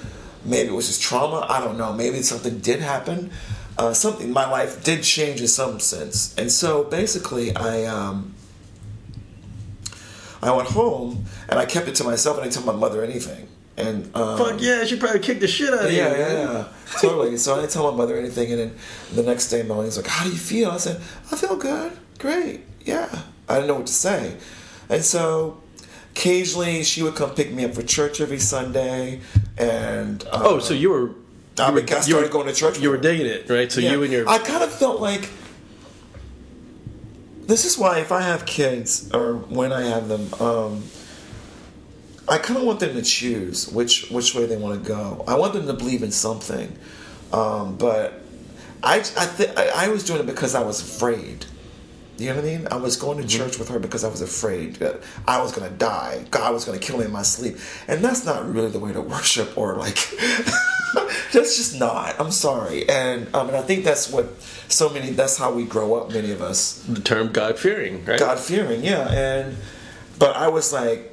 Maybe it was just trauma. I don't know. Maybe something did happen. Uh, something. My life did change in some sense, and so basically, I. Um, I went home and I kept it to myself and I didn't tell my mother anything. And um, Fuck yeah, she probably kicked the shit out of yeah, you. yeah, man. yeah, totally. So I didn't tell my mother anything, and then the next day, Melanie's like, "How do you feel?" I said, "I feel good, great, yeah." I didn't know what to say, and so occasionally she would come pick me up for church every Sunday, and uh, Oh, so you were. I, you were- began- I you were- going to church. You were with digging it, right? So Yeah. you and your. I kind of felt like this is why if I have kids or when I have them, um, I kind of want them to choose which which way they want to go. I want them to believe in something, um, but I I, th- I I was doing it because I was afraid. You know what I mean? I was going to church with her because I was afraid that I was going to die. God was going to kill me in my sleep. And that's not really the way to worship or like, that's just not. I'm sorry. And, um, and I think that's what so many, that's how we grow up, many of us. the term God fearing, right? God fearing, yeah. And, but I was like,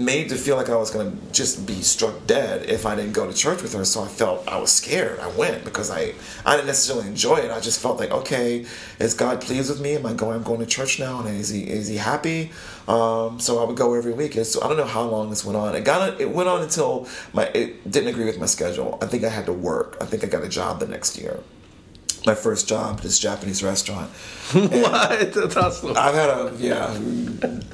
made to feel like I was going to just be struck dead if I didn't go to church with her. So I felt I was scared. I went because I I didn't necessarily enjoy it. I just felt like, okay, is God pleased with me? Am I going? I'm going to church now, and is he is he happy? Um, so I would go every week. And so I don't know how long this went on. It got it went on until my it didn't agree with my schedule. I think I had to work. I think I got a job the next year. My first job at this Japanese restaurant. what? That's awesome. I've had a yeah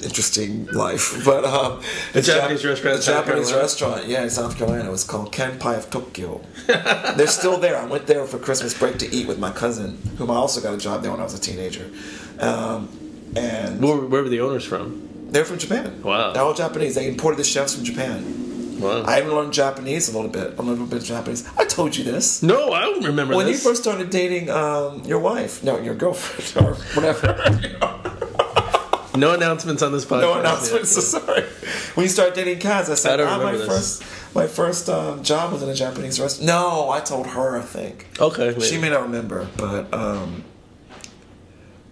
interesting life, but um, A Japanese Jap- restaurant in a South Japanese restaurant, yeah, in South Carolina. It was called Kanpai of Tokyo. They're still there. I went there for Christmas break to eat with my cousin, whom I also got a job there when I was a teenager. Um, and Where, where were the owners from? they're from Japan. Wow. they're all Japanese. They imported the chefs from Japan. Wow. I even learned Japanese a little bit. A little bit of Japanese. I told you this. no, I don't remember When you first started dating um, your wife, no, your girlfriend or whatever. no announcements on this podcast. no announcements. So sorry. When you started dating Kaz, I said, I ah, my this. first, my first um, job was in a Japanese restaurant. No, I told her. I think. Okay. she may not remember, but um,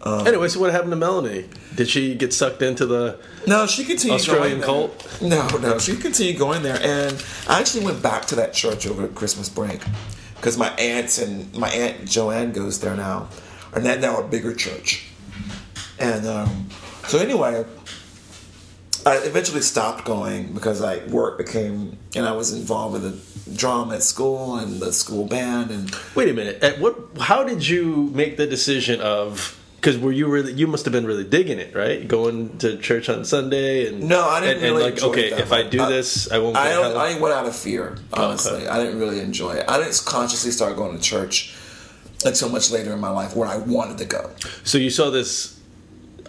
anyway, so what happened to Melanie? Did she get sucked into the no, she continued Australian cult? No, no, she continued going there, and I actually went back to that church over Christmas break because my aunts and my aunt Joanne goes there now, and that now a bigger church, and um, so anyway, I eventually stopped going because I work became and I was involved with the drama at school and the school band and Wait a minute. At what? How did you make the decision of? Because were you really? You must have been really digging it, right? Going to church on Sunday and No, I didn't and, and really like, enjoy okay, if I do I- this, I won't. I, don't. I went out of fear, honestly. Okay. I didn't really enjoy it. I didn't consciously start going to church until much later in my life where I wanted to go. So you saw this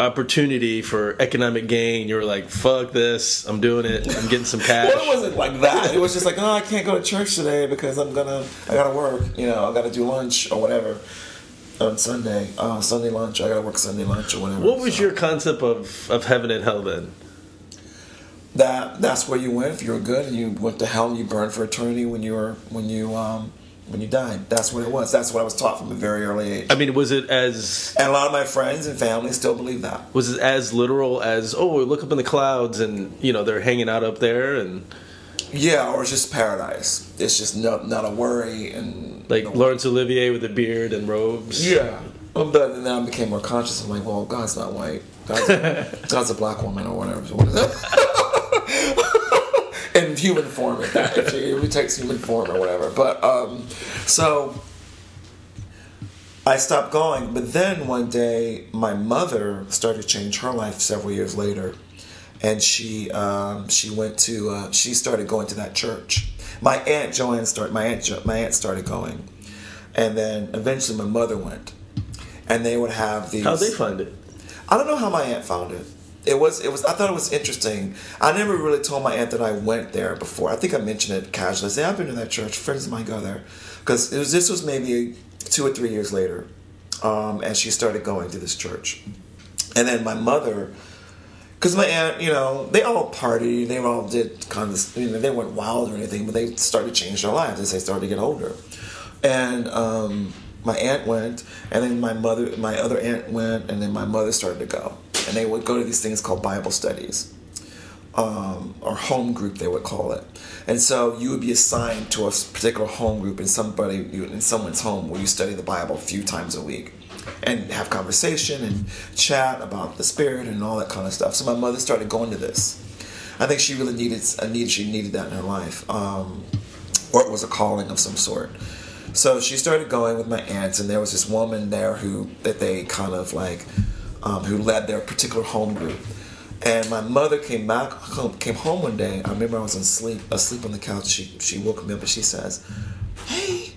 opportunity for economic gain. You were like, "Fuck this! I'm doing it. I'm getting some cash." Well, it wasn't like that. It was just like, oh, I can't go to church today because I'm gonna, I gotta work. You know, I gotta do lunch or whatever on Sunday. Uh, Sunday lunch. I gotta work Sunday lunch or whatever. what was So your concept of of heaven and hell then? that? That's where you went. If you were good and you went to hell, and you burned for eternity when you were when you um when you died. That's what it was. That's what I was taught from a very early age. I mean, was it as And a lot of my friends and family still believe that. was it as literal as oh, we look up in the clouds and you know they're hanging out up there and Yeah, or it's just paradise. It's just not not a worry and like Laurence Olivier with a beard and robes. Yeah. Um, But then I became more conscious. I'm like, well, God's not white. God's, God's a black woman or whatever. So what is that? In human form, at that. If it it takes human form or whatever. But um, so I stopped going. But then one day, my mother started to change her life several years later, and she um, she went to uh, she started going to that church. My aunt Joanne started. My aunt jo- my aunt started going, and then eventually my mother went, and they would have these. How'd they find it? I don't know how my aunt found it. It was it was I thought it was interesting. I never really told my aunt that I went there before. I think I mentioned it casually. I said I've been to that church. Friends of mine go there because it was this was maybe two or three years later, um, and she started going to this church, and then my mother. Because my aunt, you know, they all partied, they all did kind of, you know, they weren't wild or anything, but they started to change their lives as they started to get older. And um, my aunt went, and then my mother, my other aunt went, and then my mother started to go. And they would go to these things called Bible studies, um, or home group they would call it. And so you would be assigned to a particular home group in somebody in someone's home where you study the Bible a few times a week, and have conversation and chat about the spirit and all that kind of stuff. So my mother started going to this. I think she really needed, I needed, she needed that in her life, um, or it was a calling of some sort. So she started going with my aunts, and there was this woman there who that they kind of like, um, who led their particular home group. And my mother came back, home, came home one day. I remember I was asleep, asleep on the couch. She she woke me up and she says, "Hey,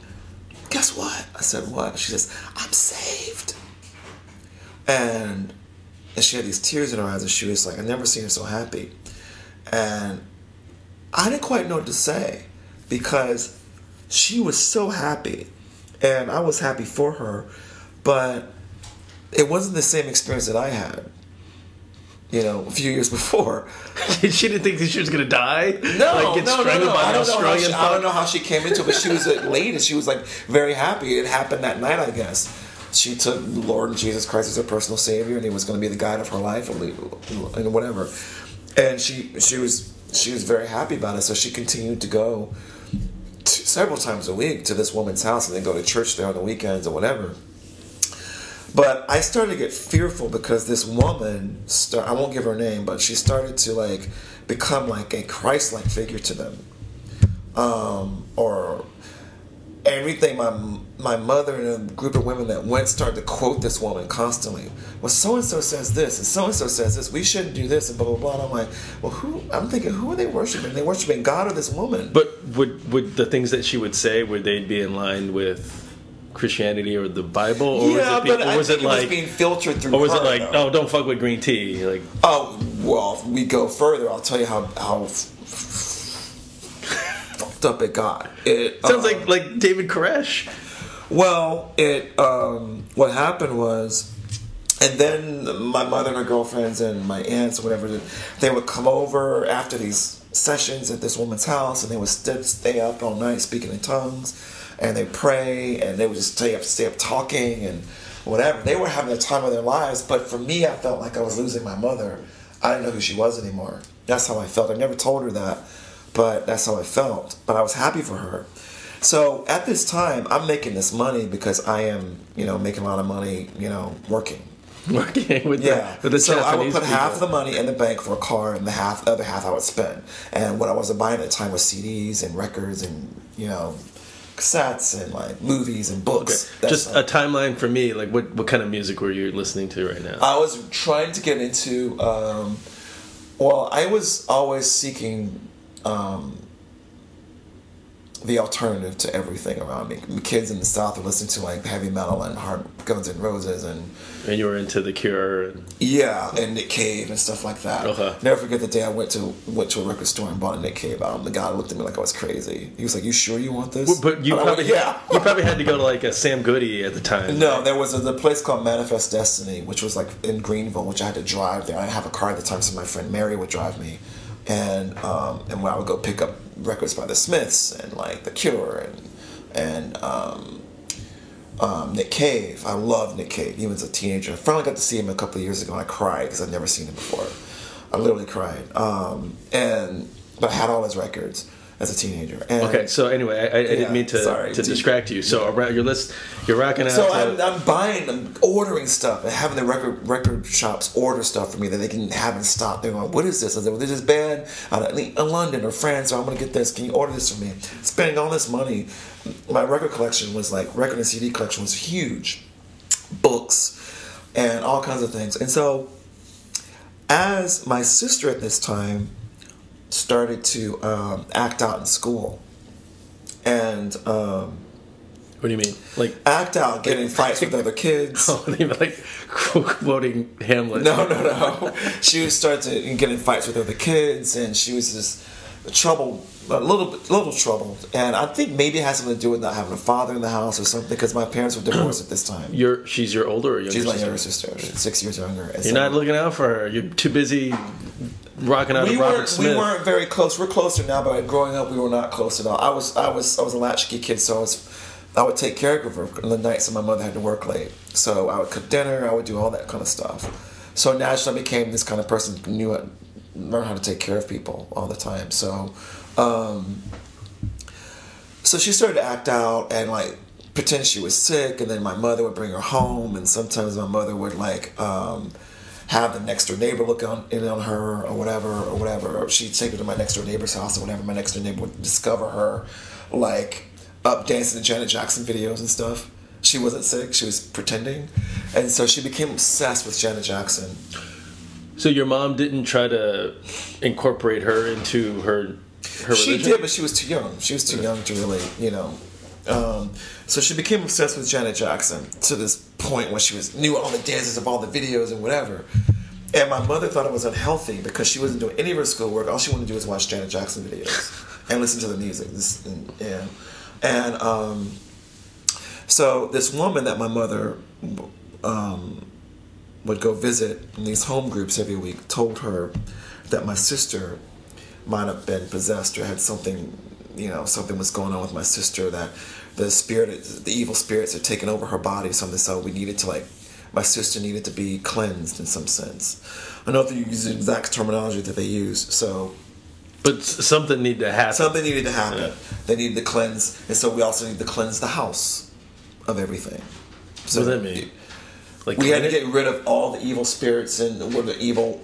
guess what?" I said, "What?" She says, "I'm saved." And and she had these tears in her eyes, and she was like, I've never seen her so happy." And I didn't quite know what to say because she was so happy, and I was happy for her, but it wasn't the same experience that I had. You know, a few years before. she didn't think that she was gonna die. No, like get no, no, strangled no. by I don't, know how she, I don't know how she came into it, but she was late and she was like very happy. It happened that night, I guess. She took Lord Jesus Christ as her personal savior, and he was going to be the guide of her life, and whatever. And she she was she was very happy about it, so she continued to go several times a week to this woman's house, and then go to church there on the weekends or whatever. But I started to get fearful because this woman, start, I won't give her name, but she started to like become like a Christ-like figure to them, um, or everything my my mother and a group of women that went started to quote this woman constantly. Well, so and so says this, and so and so says this. We shouldn't do this, and blah blah blah. And I'm like, well, who? I'm thinking, who are they worshiping? They worshiping God or this woman? But would would the things that she would say would they be in line with Christianity or the Bible, or yeah, was it, be- or was it it like, was being filtered through. or was it like, though. oh, don't fuck with green tea? Like, Oh well, if we go further. I'll tell you how how fucked up it got. It sounds uh, like like David Koresh. Well, it um, what happened was, and then my mother and her girlfriends and my aunts or whatever, they would come over after these sessions at this woman's house, and they would st- stay up all night speaking in tongues, and they pray, and they would just stay up, stay up talking and whatever. They were having the time of their lives, but for me, I felt like I was losing my mother. I didn't know who she was anymore. That's how I felt. I never told her that, but that's how I felt. But I was happy for her. So at this time, I'm making this money because I am, you know, making a lot of money, you know, working. Working with Yeah. the, with the so I would Japanese put half the money in the bank for a car, and the half, the other half, I would spend. And what I was buying at the time was CDs and records and you know, cassettes and like movies and books. That's Just like- a timeline for me. Like, what what kind of music were you listening to right now? I was trying to get into. Um, well, I was always seeking um, the alternative to everything around me. The kids in the South are listening to like heavy metal and hard Guns and Roses and and you were into the Cure. And, yeah, and Nick Cave and stuff like that. Okay. Never forget the day I went to went to a record store and bought a Nick Cave album. The guy looked at me like I was crazy. He was like, "You sure you want this?" but you And probably went, yeah. you probably had to go to like a Sam Goody at the time. No, there was a, the place called Manifest Destiny, which was like in Greenville, which I had to drive there. I didn't have a car at the time, so my friend Mary would drive me, and um, and when I would go pick up records by the Smiths and like The Cure and and um, um, Nick Cave. I love Nick Cave. He was a teenager. I finally got to see him a couple years ago, and I cried because I'd never seen him before. I literally cried. Um, and but I had all his records as a teenager. And Okay, so anyway, I, I Yeah, didn't mean to sorry. to distract you. So around your list, you're rocking out. So I'm, I'm buying, I'm ordering stuff, and having the record record shops order stuff for me that they can have in stock. They're going, "What is this?" I said, "Well, this is band out in London or France, so I'm gonna get this. Can you order this for me?" Spending all this money, my record collection was like record and CD collection was huge, books, and all kinds of things. And so, as my sister at this time started to um, act out in school, and um, what do you mean? Like, act out, getting in fights with other kids. oh, were like quoting Hamlet. No, no, no. She would start to get in fights with other kids, and she was just troubled, a little bit, little troubled. And I think maybe it has something to do with not having a father in the house or something, because my parents were divorced at this time. You're she's your older or younger She's my sister? younger sister, six years younger. You're so- not looking out for her. You're too busy rocking out we of Robert weren't, Smith. we weren't very close. We're closer now, but growing up, we were not close at all. I was, I was, I was a latchkey kid, so I was, I would take care of her on the nights that my mother had to work late. So I would cook dinner. I would do all that kind of stuff. So naturally, I became this kind of person who knew, learned how to take care of people all the time. So, um, so she started to act out and like pretend she was sick, and then my mother would bring her home, and sometimes my mother would like. Um, have the next door neighbor look on in on her or whatever or whatever. Or she'd take her to my next door neighbor's house or whatever. My next door neighbor would discover her like up dancing to Janet Jackson videos and stuff. She wasn't sick, she was pretending. And so she became obsessed with Janet Jackson. so your mom didn't try to incorporate her into her her She religion? did, but she was too young. She was too young to really, you know. Um, so she became obsessed with Janet Jackson to this point where she was knew all the dances of all the videos and whatever. And my mother thought it was unhealthy because she wasn't doing any of her schoolwork. All she wanted to do was watch Janet Jackson videos and listen to the music. This, and, yeah. And um, so this woman that my mother um, would go visit in these home groups every week told her that my sister might have been possessed or had something, you know, something was going on with my sister that the spirit, the evil spirits had taken over her body, or something. So we needed to like, my sister needed to be cleansed in some sense. I don't know if they use the exact terminology that they use. So But something needed to happen. something needed to happen. Yeah. They needed to cleanse, and so we also need to cleanse the house of everything. So What does that mean? Like we had to get rid of all the evil spirits and where the evil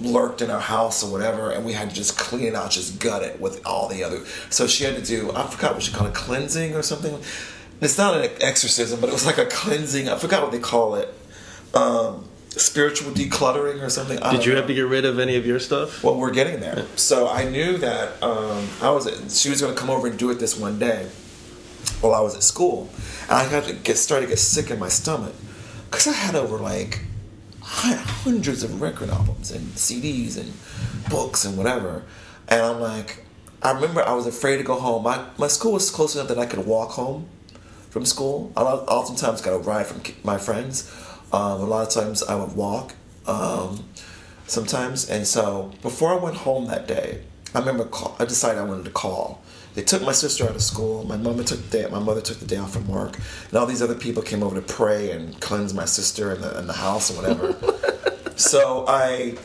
lurked in our house or whatever, and we had to just clean it out, just gut it with all the other. So she had to do I forgot what she called it, cleansing or something. It's not an exorcism, but it was like a cleansing. I forgot what they call it. Um, spiritual decluttering or something. I Did you know. have to get rid of any of your stuff? Well, we're getting there. So I knew that um, I was. She was going to come over and do it this one day while I was at school, and I got to get started to get sick in my stomach because I had over like hundreds of record albums and CDs and books and whatever, and I'm like, I remember I was afraid to go home. My my school was close enough that I could walk home from school. I oftentimes got a ride from my friends. Um, a lot of times I would walk. Um, sometimes, and so before I went home that day, I remember call, I decided I wanted to call. They took my sister out of school. My mother took the day. My mother took the day off from work, and all these other people came over to pray and cleanse my sister and the in the house and whatever. so I,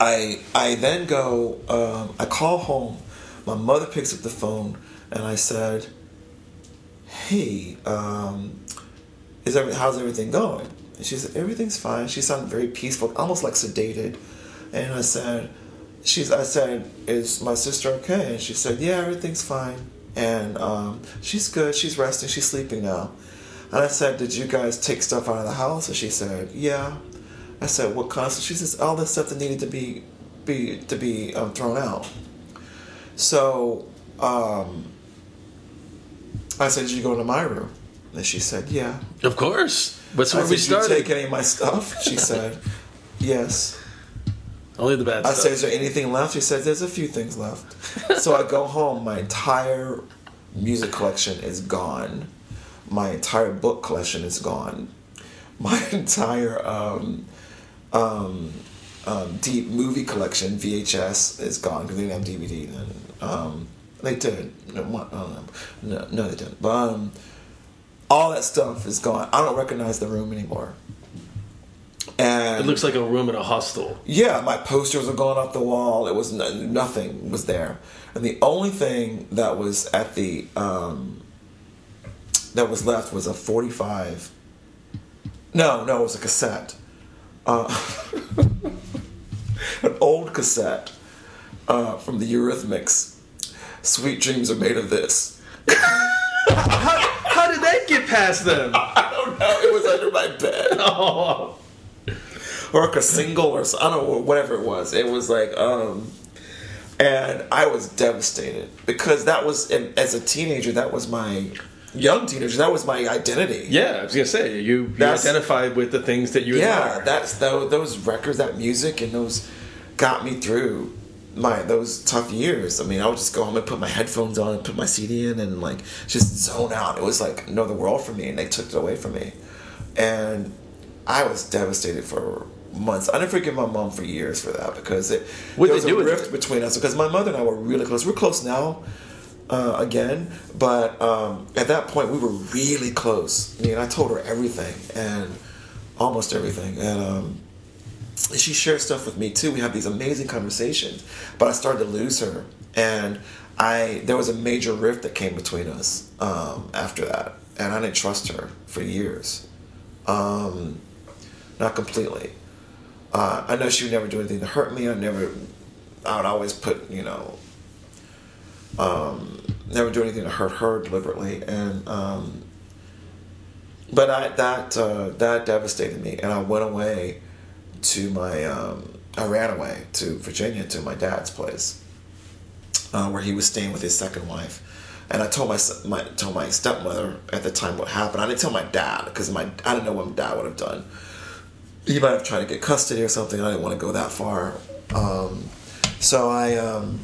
I I then go. Um, I call home. My mother picks up the phone, and I said, "Hey, um, is every, how's everything going?" And she said, "Everything's fine." She sounded very peaceful, almost like sedated. And I said, "She's." I said, "Is my sister okay?" And she said, "Yeah, everything's fine." And um, she's good. She's resting. She's sleeping now. And I said, "Did you guys take stuff out of the house?" And she said, "Yeah." I said, "What kind of?" She says, "All the stuff that needed to be, be to be um, thrown out." So um, I said, "Did you go into my room?" And she said, "Yeah." Of course. That's I where said, we "Did you take any of my stuff?" She said, "Yes." Only the bad I stuff. said, "Is there anything left?" She says, "There's a few things left." so I go home. My entire music collection is gone. My entire book collection is gone. My entire um, um, um, deep movie collection VHS is gone because they didn't have DVD then. Um, they did. No, what- I don't no, no, they didn't. But um, all that stuff is gone. I don't recognize the room anymore. And it looks like a room in a hostel. yeah, my posters were going off the wall. It was no, nothing was there, and the only thing that was at the um, that was left was a forty-five. No, no, it was a cassette, uh, an old cassette uh, from the Eurythmics. Sweet dreams are made of this. How, how did that get past them? I don't know. It was under my bed. oh. Or like a single or I don't know whatever it was. It was like um and I was devastated because that was as a teenager that was my young teenager that was my identity. Yeah, I was gonna say you, you identified with the things that you Yeah, admire. that's those, those records, that music, and those got me through my those tough years. I mean, I would just go home and put my headphones on and put my CD in and like just zone out. It was like another world for me, and they took it away from me, and I was devastated for months. I didn't forgive my mom for years for that because it What'd there was a rift between us because my mother and I were really close. We're close now. Uh, again, but um, at that point we were really close. I mean, I told her everything and almost everything, and um, she shared stuff with me too. We had these amazing conversations, but I started to lose her, and I there was a major rift that came between us um, after that, and I didn't trust her for years, um, not completely. Uh, I know she would never do anything to hurt me. I never, I would always put you know, um, never do anything to hurt her deliberately, and um, but I that uh, that devastated me, and I went away to my um, I ran away to Virginia to my dad's place, uh, where he was staying with his second wife, and I told my my told my stepmother at the time what happened. I didn't tell my dad because my I didn't know what my dad would have done. He might have tried to get custody or something. I didn't want to go that far, um, so I um,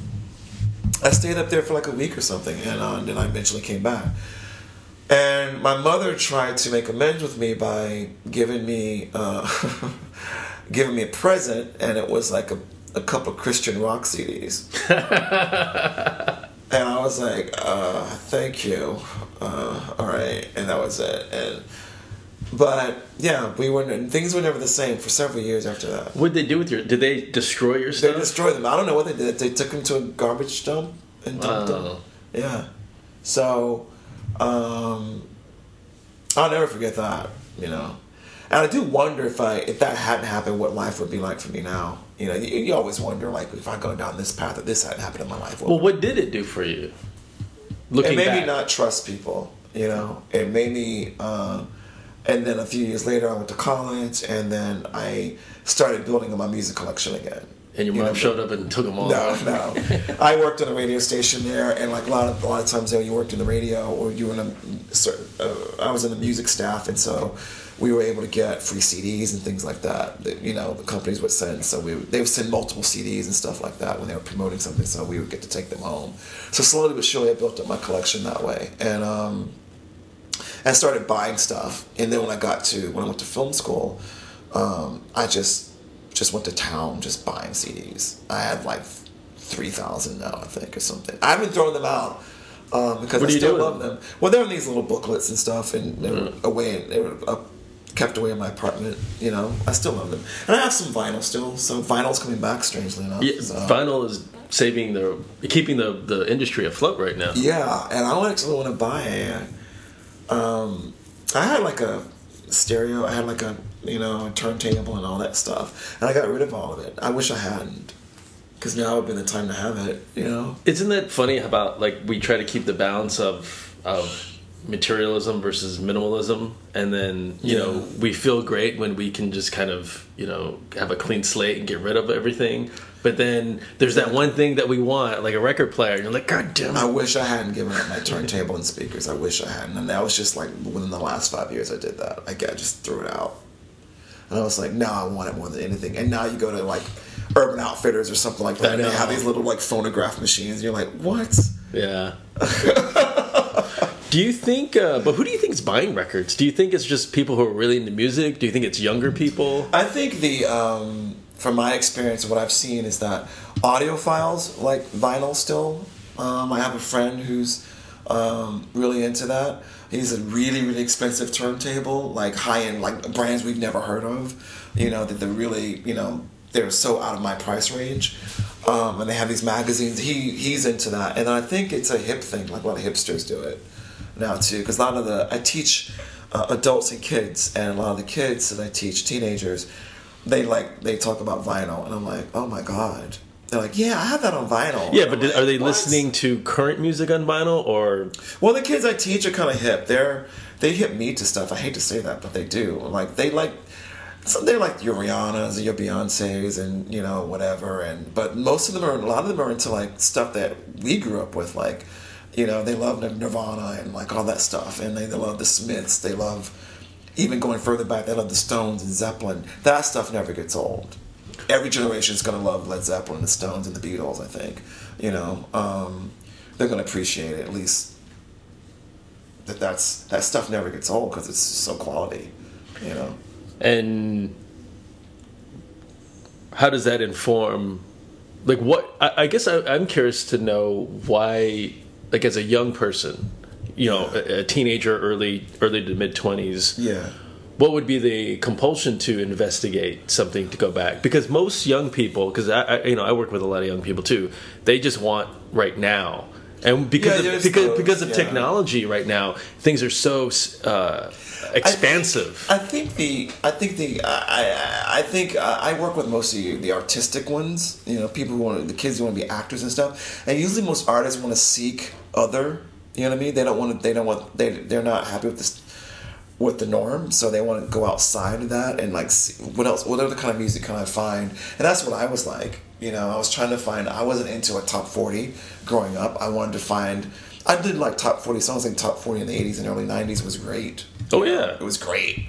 I stayed up there for like a week or something, and, uh, and then I eventually came back. And my mother tried to make amends with me by giving me uh, giving me a present, and it was like a, a couple of Christian rock CDs. and I was like, uh, "Thank you, uh, all right," and that was it. And but yeah, we were things were never the same for several years after that. What'd they do with your? Did they destroy your stuff? They destroyed them. I don't know what they did. They took them to a garbage dump and dumped Wow. them. Yeah. So, um, I'll never forget that. You know, And I do wonder if I if that hadn't happened, what life would be like for me now. You know, you, you always wonder like if I go down this path, if this hadn't happened in my life. What Well, what did it do for you? Looking it made back, me not trust people. You know, it made me. Uh, and then a few years later, I went to college, and then I started building my music collection again. and your you mom know, showed up and took them all. No, no. I worked on a radio station there, and like a lot of a lot of times, you, know, you worked in the radio, or you were in a. certain- Uh, I was in the music staff, and so we were able to get free CDs and things like that. That you know the companies would send, so we they would send multiple CDs and stuff like that when they were promoting something, so we would get to take them home. So slowly but surely, I built up my collection that way, and um, I started buying stuff. And then when I got to when I went to film school, um, I just just went to town just buying CDs. I had like three thousand now, I think, or something. I haven't thrown them out um, because What I still love them. Well, they're in these little booklets and stuff, and they were away and they were up, kept away in my apartment. You know, I still love them, and I have some vinyl still. So vinyl's coming back, strangely enough. Yeah, so. vinyl is saving the keeping the the industry afloat right now. Yeah, and I actually want to buy a. Um, I had like a stereo. I had like a you know a turntable and all that stuff, and I got rid of all of it. I wish I hadn't, because now would been the time to have it. You know. Isn't that funny about like we try to keep the balance of of materialism versus minimalism and then you Yeah. know we feel great when we can just kind of you know have a clean slate and get rid of everything but then there's that one thing that we want like a record player and you're like god damn I wish I hadn't given up my turntable and speakers. I wish I hadn't, and that was just like within the last five years I did that. Like I just threw it out, and I was like, no, I want it more than anything. And now you go to like Urban Outfitters or something like that, and they have these little like phonograph machines. And you're like, what? yeah do you think uh, but who do you think is buying records do you think it's just people who are really into music do you think it's younger people I think the um, from my experience, what I've seen is that audiophiles like vinyl still. Um, I have a friend who's um, really into that. He's a really really expensive turntable, like high end, like brands we've never heard of. You know that they're really you know they're so out of my price range. Um, and they have these magazines. He he's into that, and I think it's a hip thing. Like a lot of hipsters do it now too, because a lot of the I teach uh, adults and kids, and a lot of the kids that I teach, teenagers, they like they talk about vinyl, and I'm like, oh my god. They're like, yeah, I have that on vinyl. yeah but did, are they "What?" listening to current music on vinyl or Well, the kids I teach are kind of hip. They're they hip me to stuff. I hate to say that, but they do. Like they like. So they're like your Rihanna's and your Beyonce's and you know whatever and but most of them are a lot of them are into like stuff that we grew up with like you know they love Nirvana and like all that stuff and they, they love the Smiths they love even going further back they love the Stones and Zeppelin. That stuff never gets old. Every generation is gonna love Led Zeppelin the Stones and the Beatles I think you know? Um, they're gonna appreciate it at least that that's that stuff never gets old because it's so quality you know? And how does that inform like what i, I guess I, i'm curious to know why like as a young person you know a, a teenager early early to mid 20s yeah what would be the compulsion to investigate something to go back because most young people because I, I you know i work with a lot of young people too they just want right now and because Yeah, of, because those, because of yeah. technology right now things are so uh, expansive I think the I think the I I, I think uh, I work with most of the artistic ones. You know, people who want the kids who want to be actors and stuff. And usually, most artists want to seek other. You know what I mean? They don't want to. They don't want. They they're not happy with this with the norm, so they want to go outside of that and like see what else. What other kind of music can I find? And that's what I was like. You know, I was trying to find. I wasn't into a top forty growing up. I wanted to find. I did like top forty songs. Like top forty in the eighties and early nineties was great. Oh, yeah. it was great.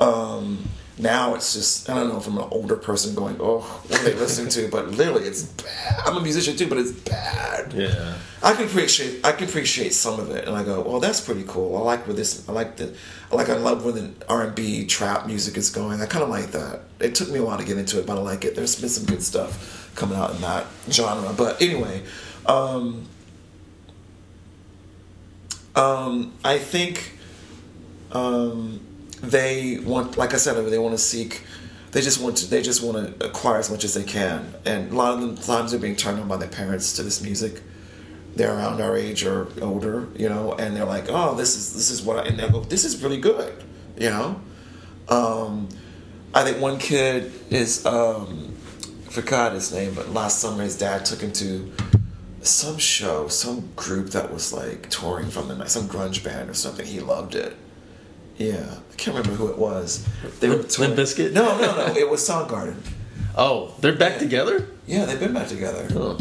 Um, now it's just I don't know if I'm an older person going, oh, what are they listening to? But literally, it's bad. I'm a musician too, but it's bad. yeah I can appreciate I can appreciate some of it, and I go, well, that's pretty cool. I like where this. I like the. I like I love where the R and B trap music is going. I kind of like that. It took me a while to get into it, but I like it. There's been some good stuff coming out in that genre. But anyway, um, um, I think um, they want, like I said, they want to seek. They just want to. They just want to acquire as much as they can, and a lot of the times they're being turned on by their parents to this music. They're around our age or older, you know, and they're like, "Oh, this is this is what," I, and they go, "This is really good," you know. Um, I think one kid is um, I forgot his name, but last summer his dad took him to some show, some group that was like touring from the night, some grunge band or something. He loved it. Yeah, I can't remember who it was. They Limp, were touring. Limp Bizkit? No, no, no. it was Soundgarden. Oh, they're back yeah. together. Yeah, they've been back together. Oh.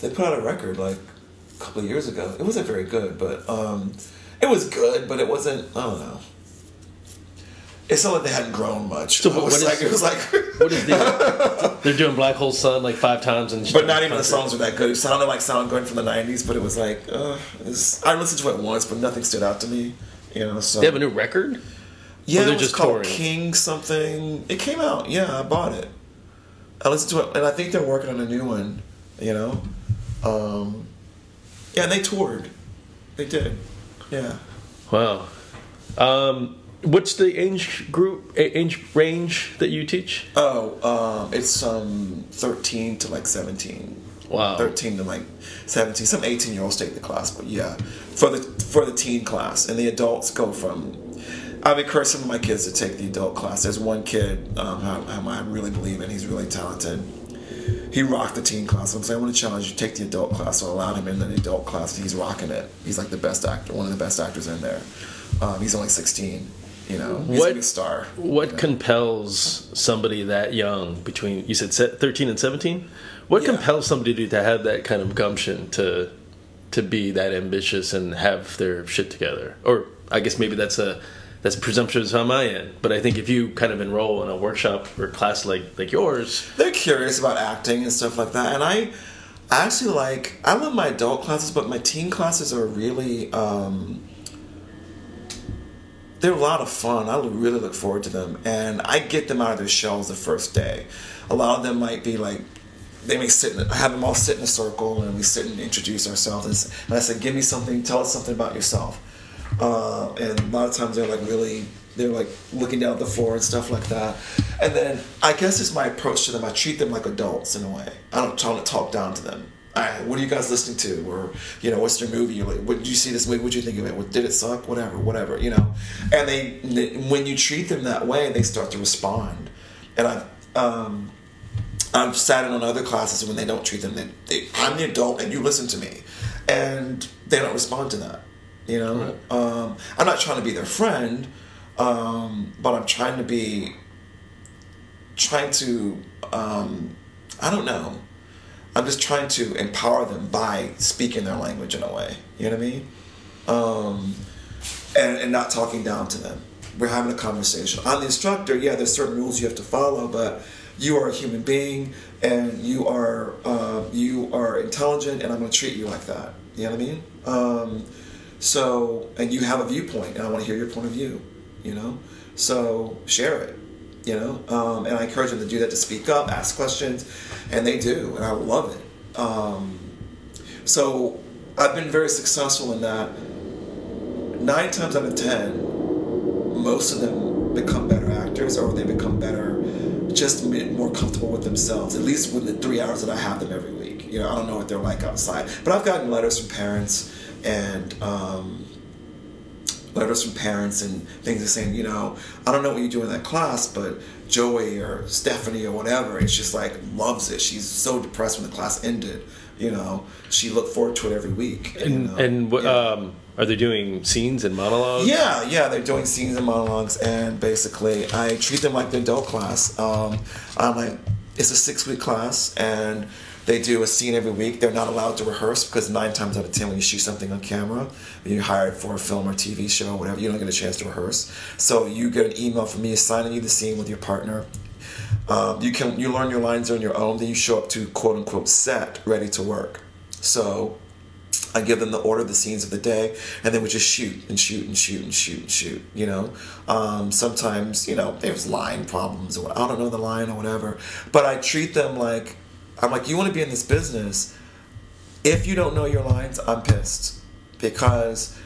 They put out a record like a couple of years ago. It wasn't very good, but um, it was good, but it wasn't. I don't know. It's not like they hadn't grown much. So what, was like, it was like what is the? they're doing Black Hole Sun like five times and. But not even the songs were that good. It sounded like Soundgarden from the '90s, but it was like uh, I listened to it once, but nothing stood out to me. You know, so they have a new record. Yeah, it was just called touring? King something. It came out. Yeah, I bought it. I listened to it, and I think they're working on a new one. You know, um, yeah, and they toured. They did. Yeah. Wow. Um, What's the age group, age range that you teach? Oh, um, it's um, 13 to like 17. Wow. 13 to like 17. Some 18 year olds take the class, but yeah, for the for the teen class, and the adults go from. I've encouraged some of my kids to take the adult class. There's one kid um, whom I really believe in. He's really talented. He rocked the teen class. I'm saying I want to challenge you. Take the adult class. So I allowed him in the adult class. He's rocking it. He's like the best actor, one of the best actors in there. Um, he's only 16 you know, what star. What you know? compels somebody that young between you said thirteen and seventeen? What yeah. compels somebody to have that kind of gumption to to be that ambitious and have their shit together? Or I guess maybe that's a that's presumptuous on my end. But I think if you kind of enroll in a workshop or class like like yours, they're curious about acting and stuff like that. And I, I actually like I love my adult classes, but my teen classes are really. Um, they're a lot of fun. I really look forward to them, and I get them out of their shells the first day. A lot of them might be like, they may sit. In, I have them all sit in a circle, and we sit and introduce ourselves. And I said, "Give me something. Tell us something about yourself." Uh, and a lot of times they're like really, they're like looking down at the floor and stuff like that. And then I guess it's my approach to them. I treat them like adults in a way. I don't try to talk down to them what are you guys listening to? Or, you know, what's your movie? You're like, what did you see this movie? What'd you think of it? What, did it suck? Whatever, whatever, you know? And they, when you treat them that way, they start to respond. And I've, um, I've sat in on other classes and when they don't treat them, they, they, I'm the adult and you listen to me. And they don't respond to that, you know? Right. Um, I'm not trying to be their friend, um, but I'm trying to be, trying to, um, I don't know I'm just trying to empower them by speaking their language in a way. You know what I mean? Um, and, and not talking down to them. We're having a conversation. I'm the instructor. Yeah, there's certain rules you have to follow, but you are a human being, and you are uh, you are intelligent, and I'm going to treat you like that. You know what I mean? Um, so, and you have a viewpoint, and I want to hear your point of view. You know, so share it you know um, and i encourage them to do that to speak up ask questions and they do and i love it um, so i've been very successful in that nine times out of ten most of them become better or they become better just more comfortable with themselves at least with the three hours that i have them every week you know i don't know what they're like outside but i've gotten letters from parents and um, letters from parents and things are saying, you know, I don't know what you do in that class, but Joey or Stephanie or whatever, it's just like loves it. She's so depressed when the class ended. You know, she looked forward to it every week. And and what, yeah. um, are they doing scenes and monologues? Yeah, yeah, they're doing scenes and monologues, and basically, I treat them like the adult class. Um, I'm like, it's a six week class, and they do a scene every week. They're not allowed to rehearse because nine times out of ten, when you shoot something on camera, you're hired for a film or TV show, or whatever, you don't get a chance to rehearse. So you get an email from me assigning you the scene with your partner. Um, you can you learn your lines on your own. Then you show up to quote unquote set ready to work. So I give them the order of the scenes of the day, and then we just shoot and shoot and shoot and shoot and shoot. You know, um, sometimes you know there's line problems or I don't know the line or whatever, but I treat them like I'm like, you want to be in this business. If you don't know your lines, I'm pissed because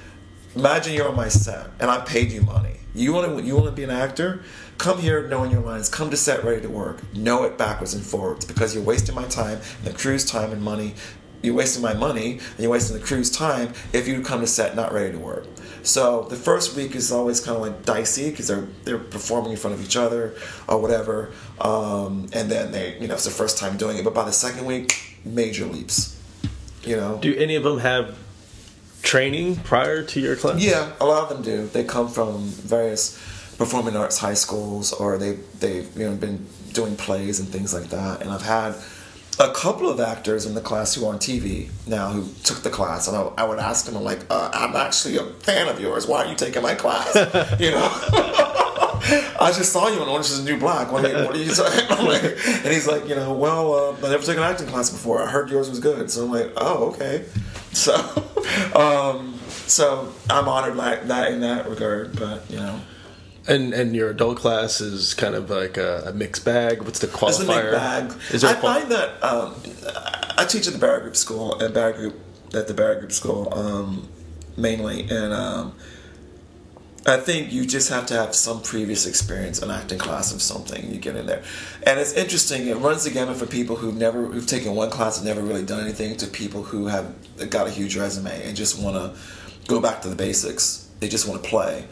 imagine you're on my set and I paid you money. You want to you want to be an actor? Come here knowing your lines. Come to set ready to work. Know it backwards and forwards because you're wasting my time, the crew's time and money you're wasting my money and you're wasting the crew's time if you come to set not ready to work. So the first week is always kind of like dicey because they're they're performing in front of each other or whatever, um, and then they you know it's the first time doing it. But by the second week, major leaps. You know. Do any of them have training prior to your class? Yeah, a lot of them do. They come from various performing arts high schools, or they they've you know been doing plays and things like that. And I've had a couple of actors in the class who are on TV now who took the class, and I, I would ask them, I'm like, uh, I'm actually a fan of yours. Why are you taking my class? you know. I just saw you on Orange is the New Black. What are you, what are you saying? Like, and he's like, you know, well, uh, I never took an acting class before. I heard yours was good. So I'm like, oh, okay. So, um, so I'm honored like that in that regard. But you know, And and your adult class is kind of like a, a mixed bag. What's the qualifier? It's a big bag. Is there I qual- find that um, I teach at the Barrow Group School at Barrow Group at the Barrow Group School um, mainly, and um, I think you just have to have some previous experience, an acting class of something. You get in there, and it's interesting. It runs the gamut for people who've never who've taken one class and never really done anything to people who have got a huge resume and just want to go back to the basics. They just want to play.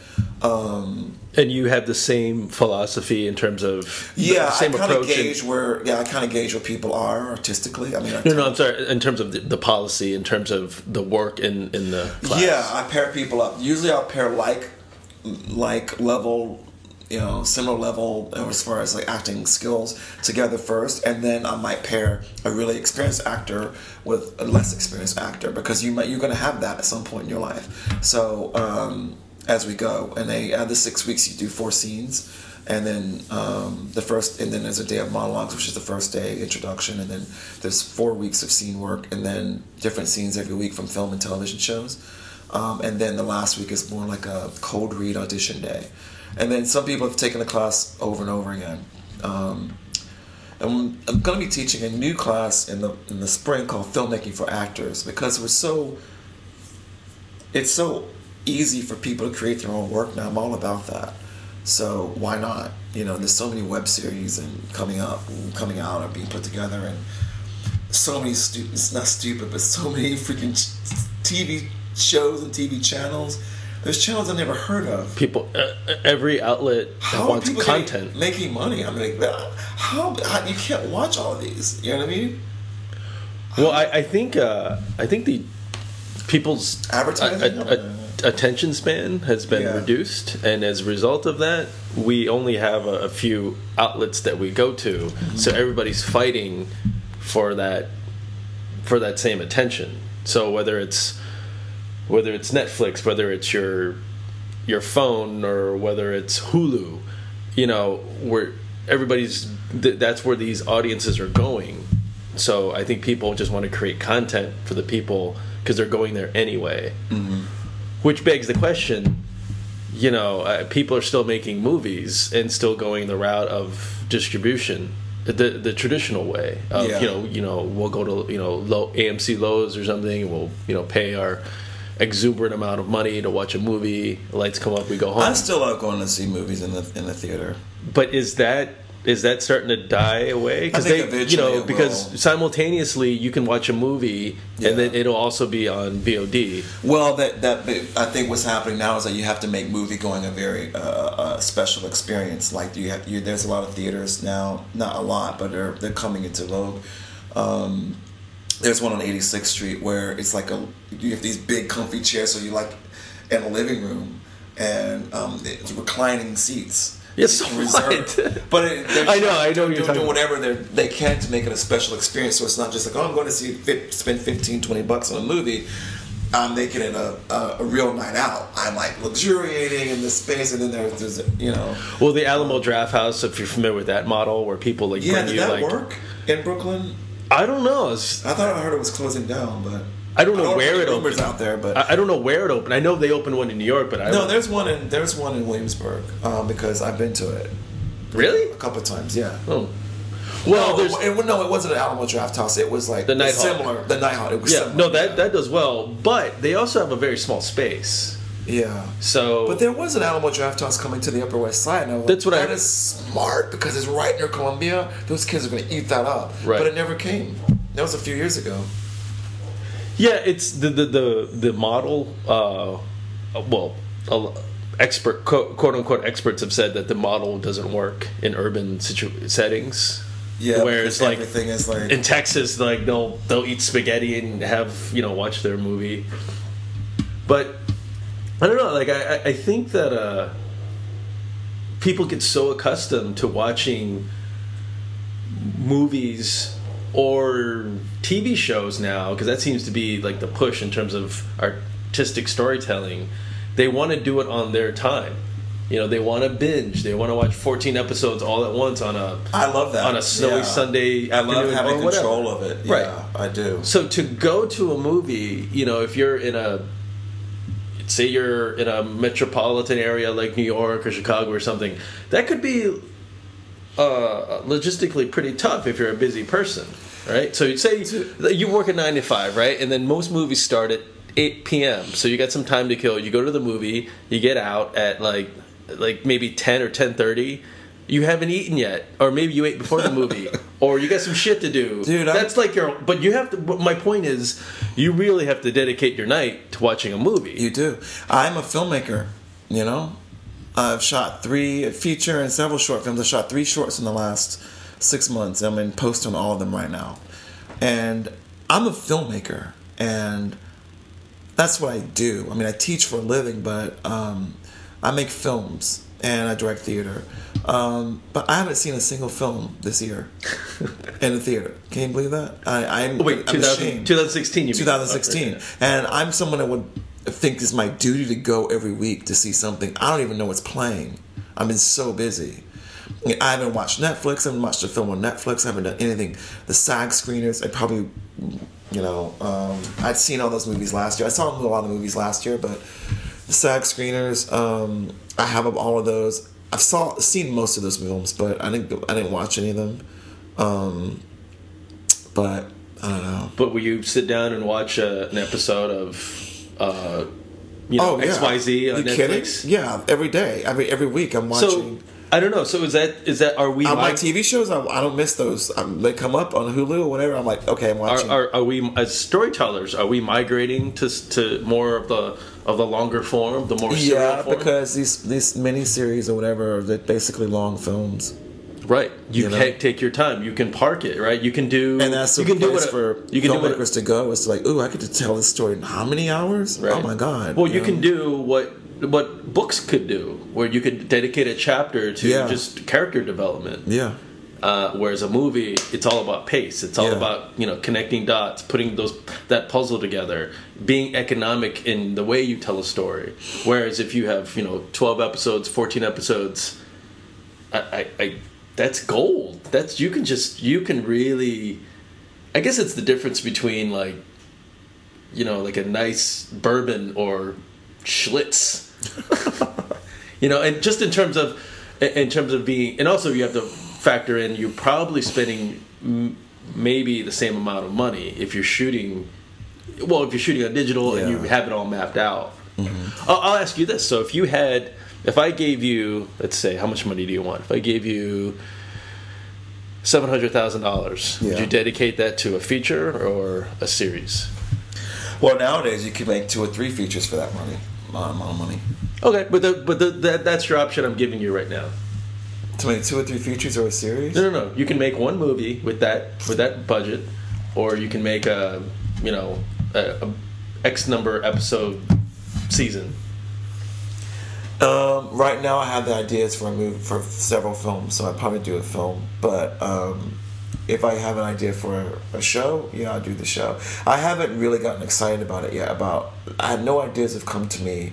Um, and you have the same philosophy in terms of the yeah, I same kind of gauge where yeah, I kind of gauge where people are artistically. I mean, I no, no, I'm sorry. In terms of the, the policy, in terms of the work in in the class. Yeah, I pair people up. Usually, I'll pair like, like level, you know, similar level as far as like acting skills together first, and then I might pair a really experienced actor with a less experienced actor because you might you're going to have that at some point in your life. So um, as we go, and they add the six weeks, you do four scenes. And then um, the first, and then there's a day of monologues, which is the first day introduction, and then there's four weeks of scene work, and then different scenes every week from film and television shows. Um, and then the last week is more like a cold read audition day. And then some people have taken the class over and over again. Um, and I'm going to be teaching a new class in the in the spring called filmmaking for actors because we're so it's so easy for people to create their own work now. I'm all about that. So why not? You know, there's so many web series and coming up, coming out, or being put together, and so many stu- it's not stupid, but so many freaking TV shows and TV channels. There's channels I never heard of. people, uh, every outlet How wants content. making money? I mean, like, how, how you can't watch all of these? You know what I mean? Well, I, I think uh, I think the people's Advertising? a- a- a- attention span has been Yeah. reduced, and as a result of that, we only have a, a few outlets that we go to. Mm-hmm. So everybody's fighting for that for that same attention. So whether it's whether it's Netflix, whether it's your your phone, or whether it's Hulu, you know, where everybody's th- that's where these audiences are going. So I think people just want to create content for the people because they're going there anyway. Which begs the question, you know, uh, people are still making movies and still going the route of distribution, the the traditional way of Yeah. you know you know we'll go to you know low AMC Loews or something, and we'll you know pay our exuberant amount of money to watch a movie. Lights come up, we go home. I still love going to see movies in the in the theater. But is that is that starting to die away? Think they, you know, because simultaneously you can watch a movie Yeah. and then it'll also be on VOD. Well, that that I think what's happening now is that you have to make movie going a very uh, uh, special experience. Like you have, you, there's a lot of theaters now, not a lot, but they're they're coming into vogue. Um, there's one on 86th Street where it's like a you have these big comfy chairs, so you're like in a living room and um, it's reclining seats. Yeah, so Reserved. what? But it, they're I know, I know do- you're doing about. whatever they they can to make it a special experience. So it's not just like, oh, I'm going to see spend 15, 20 bucks on a movie. I'm making it a, a, a real night out. I'm like luxuriating in this space, and then there's, there's you know, Well, the Alamo Drafthouse, if you're familiar with that model, where people like yeah. bring Did you that like work in Brooklyn? I don't know. It's, I thought I heard it was closing down, but I don't know if where any it opened. out there, but I, I don't know where it opened. I know they opened one in New York, but I no, don't, there's one in there's one in Williamsburg um, because I've been to it really. a couple of times. Yeah. Oh, well, no, there's it, it- no, it wasn't an Alamo Drafthouse. It was like The Nitehawk. similar. The Nitehawk. It was yeah. similar, No, that yeah. that does well, but they also have a very small space. Yeah. So, But there was an Alamo Drafthouse coming to the Upper West Side. And That's what I- That is smart because it's right near Columbia. Those kids are going to eat that up. Right. But it never came. That was a few years ago. Yeah, it's the the the, the model. Uh, well, a, expert quote, quote unquote experts have said that the model doesn't work in urban situ- settings. Yeah, whereas like everything is like in Texas, like they'll they'll eat spaghetti and have you know watch their movie. But I don't know. Like I I think that uh, people get so accustomed to watching movies or TV shows now because that seems to be like the push in terms of artistic storytelling. They want to do it on their time. You know, they want to binge. They want to watch 14 episodes all at once on a I love that on a snowy Yeah. Sunday I love having control of it. Right. I do. So to go to a movie, you know, if you're in a say you're in a metropolitan area like New York or Chicago or something, that could be uh, logistically pretty tough if you're a busy person, right? So you'd say you work at nine to five, right? And then most movies start at eight p.m. So you got some time to kill. You go to the movie, you get out at like like maybe ten or ten thirty. You haven't eaten yet, or maybe you ate before the movie, or you got some shit to do. Dude, I'm- that's like your. But you have to. My point is, you really have to dedicate your night to watching a movie. You do. I'm a filmmaker, you know? I've shot three feature and several short films. I shot three shorts in the last six months. I'm in post on all of them right now. And I'm a filmmaker, and that's what I do. I mean, I teach for a living, but um, I make films and I direct theater. Um, but I haven't seen a single film this year in the theater. Can you believe that? I, I'm, Oh, wait, I'm 2000, ashamed. 2016. You mean. 2016. And I'm someone that would think it's my duty to go every week to see something. I don't even know what's playing. I've been so busy. I haven't watched Netflix. I haven't watched a film on Netflix. I haven't done anything. The SAG screeners, I probably, you know, um, I'd seen all those movies last year. I saw a lot of movies last year, but SAG screeners, um, I have all of those. I've saw seen most of those films, but I didn't. I didn't watch any of them. Um, but I don't know. But will you sit down and watch uh, an episode of, uh, you know, Oh yeah, XYZ on you Netflix? kidding? Yeah, every day, every every week I'm So watching. I don't know. So is that is that are we on my mig- TV shows, I, I don't miss those. Um, they come up on Hulu or whatever. I'm like, okay, I'm are, watching. are, are we as storytellers are we migrating to to more of the of the longer form, the more yeah, form? because these these mini series or whatever, they're basically long films, right, you, you know? can take your time. You can park it, right? You can do and that's the you can do place what for you can do what filmmakers to go. It's like, ooh, I get to tell this story in how many hours? Right. Oh my god! Well, you know? can do what what books could do, where you could dedicate a chapter to Yeah. just character development. Yeah, Uh, whereas a movie, it's all about pace. It's all Yeah. about you know connecting dots, putting those that puzzle together, being economic in the way you tell a story. Whereas if you have you know twelve episodes, fourteen episodes, I, I, I that's gold. That's you can just you can really. I guess it's the difference between like, you know, like a nice bourbon or Schlitz. you know, and just in terms of, in terms of being, and also you have to factor in you're probably spending m- maybe the same amount of money if you're shooting. Well, if you're shooting on digital and you have it all mapped out. Mm-hmm. I'll, I'll ask you this: so if you had, if I gave you, let's say, how much money do you want? If I gave you seven hundred thousand dollars, would you dedicate that to a feature or a series? Well, nowadays you can make two or three features for that money, amount of money. Okay, but the, but the, that that's your option I'm giving you right now. To make two or three features or a series. No, no, no. You can make one movie with that with that budget, or you can make a you know a, a X number episode season. Um, right now, I have the ideas for a movie for several films, so I'd probably do a film. But um, if I have an idea for a, show, yeah, I'll do the show. I haven't really gotten excited about it yet. About I have no ideas have come to me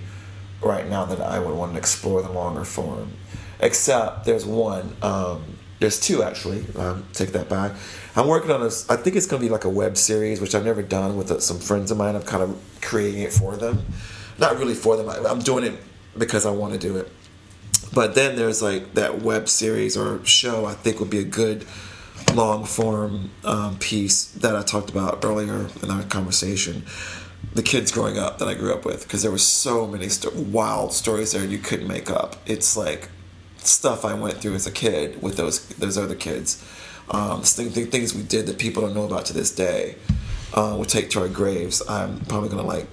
right now that I would want to explore the longer form. Except there's one. Um, there's two actually. Um, take that back. I'm working on this. I think it's going to be like a web series, which I've never done with uh, some friends of mine. I'm kind of creating it for them. Not really for them. I'm doing it because I want to do it. But then there's like that web series or show I think would be a good long form um, piece that I talked about earlier in our conversation. The kids growing up that I grew up with, because there were so many sto- wild stories there you couldn't make up. It's like stuff I went through as a kid with those those other kids, um, th- th- things we did that people don't know about to this day, uh, will take to our graves, I'm probably gonna like.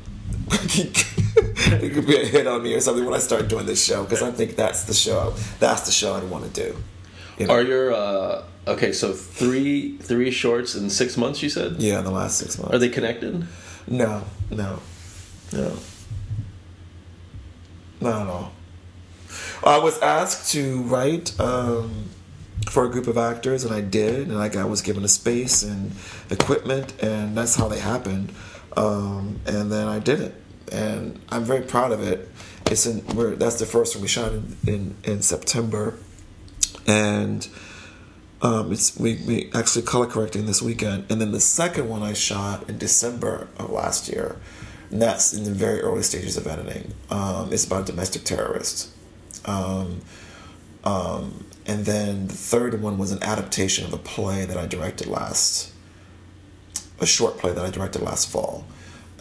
it could be a hit on me or something when I start doing this show because I think that's the show. That's the show I'd want to do. You know? Are your uh, okay? So three three shorts in six months. You said. Yeah, in the last six months. Are they connected? No, no, no, not at all. I was asked to write um, for a group of actors, and I did, and like I was given a space and equipment, and that's how they happened. Um, and then I did it, and I'm very proud of it. It's in we're, that's the first one we shot in in, in September, and um, it's we, we actually color correcting this weekend, and then the second one I shot in December of last year, and that's in the very early stages of editing. Um, it's about domestic terrorists. Um, um, and then the third one was an adaptation of a play that I directed last, a short play that I directed last fall,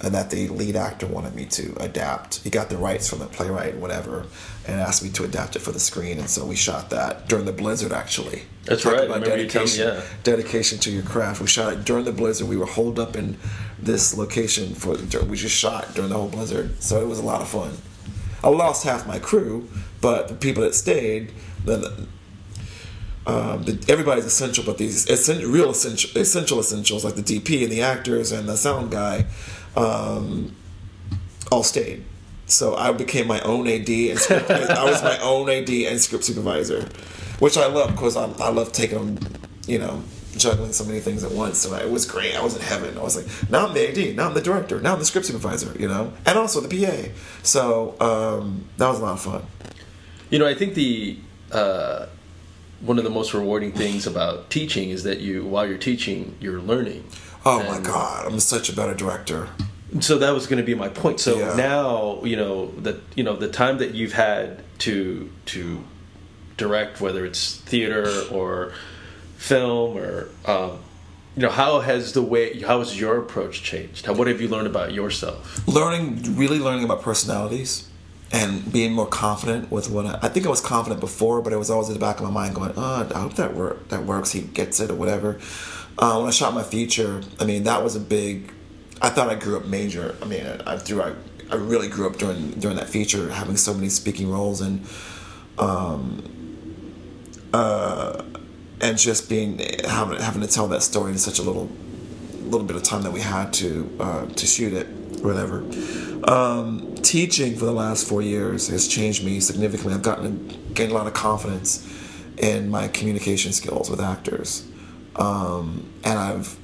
and that the lead actor wanted me to adapt. He got the rights from the playwright, whatever, and asked me to adapt it for the screen. And so we shot that during the blizzard, actually. That's Talk right. About dedication, me, yeah. dedication to your craft. We shot it during the blizzard. We were holed up in this location for. We just shot during the whole blizzard, so it was a lot of fun. I lost half my crew, but the people that stayed, the, um, the, everybody's essential, but these essential, real essential, essential essentials like the DP and the actors and the sound guy, um, all stayed. So I became my own AD and script, I was my own AD and script supervisor, which I love because I, I love taking them, you know, juggling so many things at once. So it was great. I was in heaven. I was like, now I'm the AD, now I'm the director, now I'm the script supervisor, you know, and also the PA. So um, that was a lot of fun. You know, I think the uh, one of the most rewarding things about teaching is that you, while you're teaching, you're learning. Oh and my God, I'm such a better director. So that was going to be my point. So yeah. now, you know that you know the time that you've had to to direct, whether it's theater or film or um, you know how has the way how has your approach changed how, what have you learned about yourself learning really learning about personalities and being more confident with what I, I, think I was confident before, but it was always in the back of my mind going, oh, I hope that work that works. He gets it or whatever. Uh, when I shot my feature, I mean that was a big. I thought I grew up major. I mean, I, I threw I, I really grew up during during that feature, having so many speaking roles and um, uh, and just being having having to tell that story in such a little little bit of time that we had to uh, to shoot it, whatever. Um, teaching for the last four years has changed me significantly. I've gotten gained a lot of confidence in my communication skills with actors, um, and I've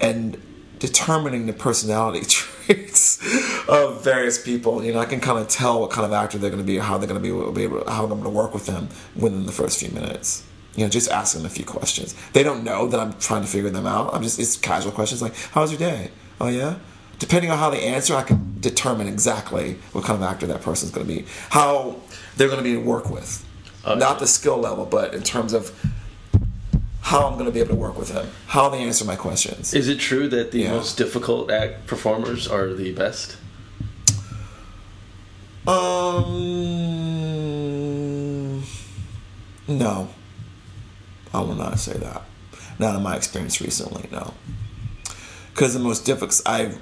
and determining the personality traits of various people. You know, I can kind of tell what kind of actor they're going to be, how they're going to be, able, how I'm going to work with them within the first few minutes you know, just asking them a few questions. They don't know that I'm trying to figure them out. I'm just it's casual questions like, "How's your day?" "Oh yeah." Depending on how they answer, I can determine exactly what kind of actor that person's going to be, how they're going to be to work with, okay. not the skill level, but in terms of how I'm going to be able to work with them, how they answer my questions. Is it true that the yeah. most difficult act performers are the best? Um, no. I will not say that. Not in my experience recently, no. Because the most difficult, I've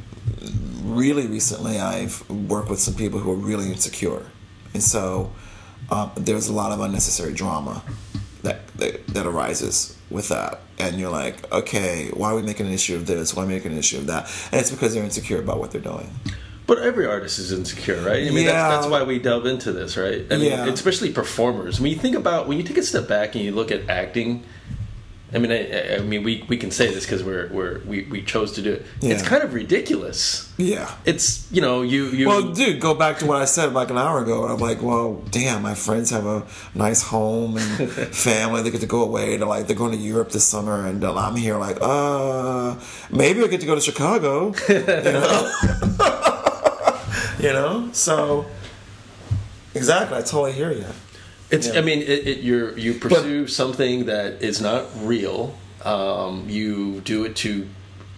really recently, I've worked with some people who are really insecure. And so um, there's a lot of unnecessary drama that, that, that arises with that. And you're like, okay, why are we making an issue of this? Why are we making an issue of that? And it's because they're insecure about what they're doing. But every artist is insecure, right? I mean, yeah. that's, that's why we delve into this, right? I mean, yeah. especially performers. When you think about, when you take a step back and you look at acting, I mean, I, I mean, we, we can say this because we're, we're we, we chose to do it. Yeah. It's kind of ridiculous. Yeah, it's you know you you. Well, dude, go back to what I said like an hour ago. I'm like, well, damn, my friends have a nice home and family. They get to go away to like they're going to Europe this summer, and I'm here like, uh, maybe I get to go to Chicago. You know. you know, so exactly, I totally hear you. It's. Yeah. I mean, it, it, you you pursue but, something that is not real. Um, you do it to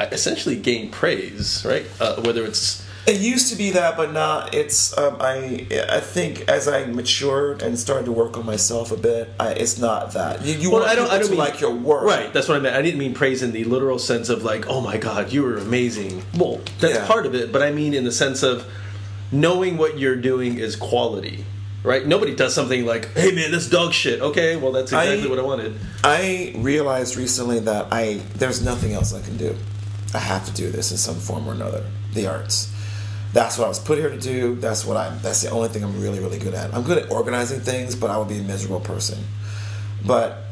essentially gain praise, right? Uh, whether it's It used to be that, but not. It's um, I I think as I matured and started to work on myself a bit, I, it's not that. You, you Well, want I don't. people I don't to mean like your work, Right. That's what I meant. I didn't mean praise in the literal sense of like, oh my god, you were amazing. Well, that's Yeah. part of it, but I mean in the sense of knowing what you're doing is quality. Right? Nobody does something like, "Hey man, this dog shit." Okay, well that's exactly I- what I wanted. I realized recently that I there's nothing else I can do. I have to do this in some form or another. The arts. That's what I was put here to do. That's what I. That's the only thing I'm really, really good at. I'm good at organizing things, but I would be a miserable person. But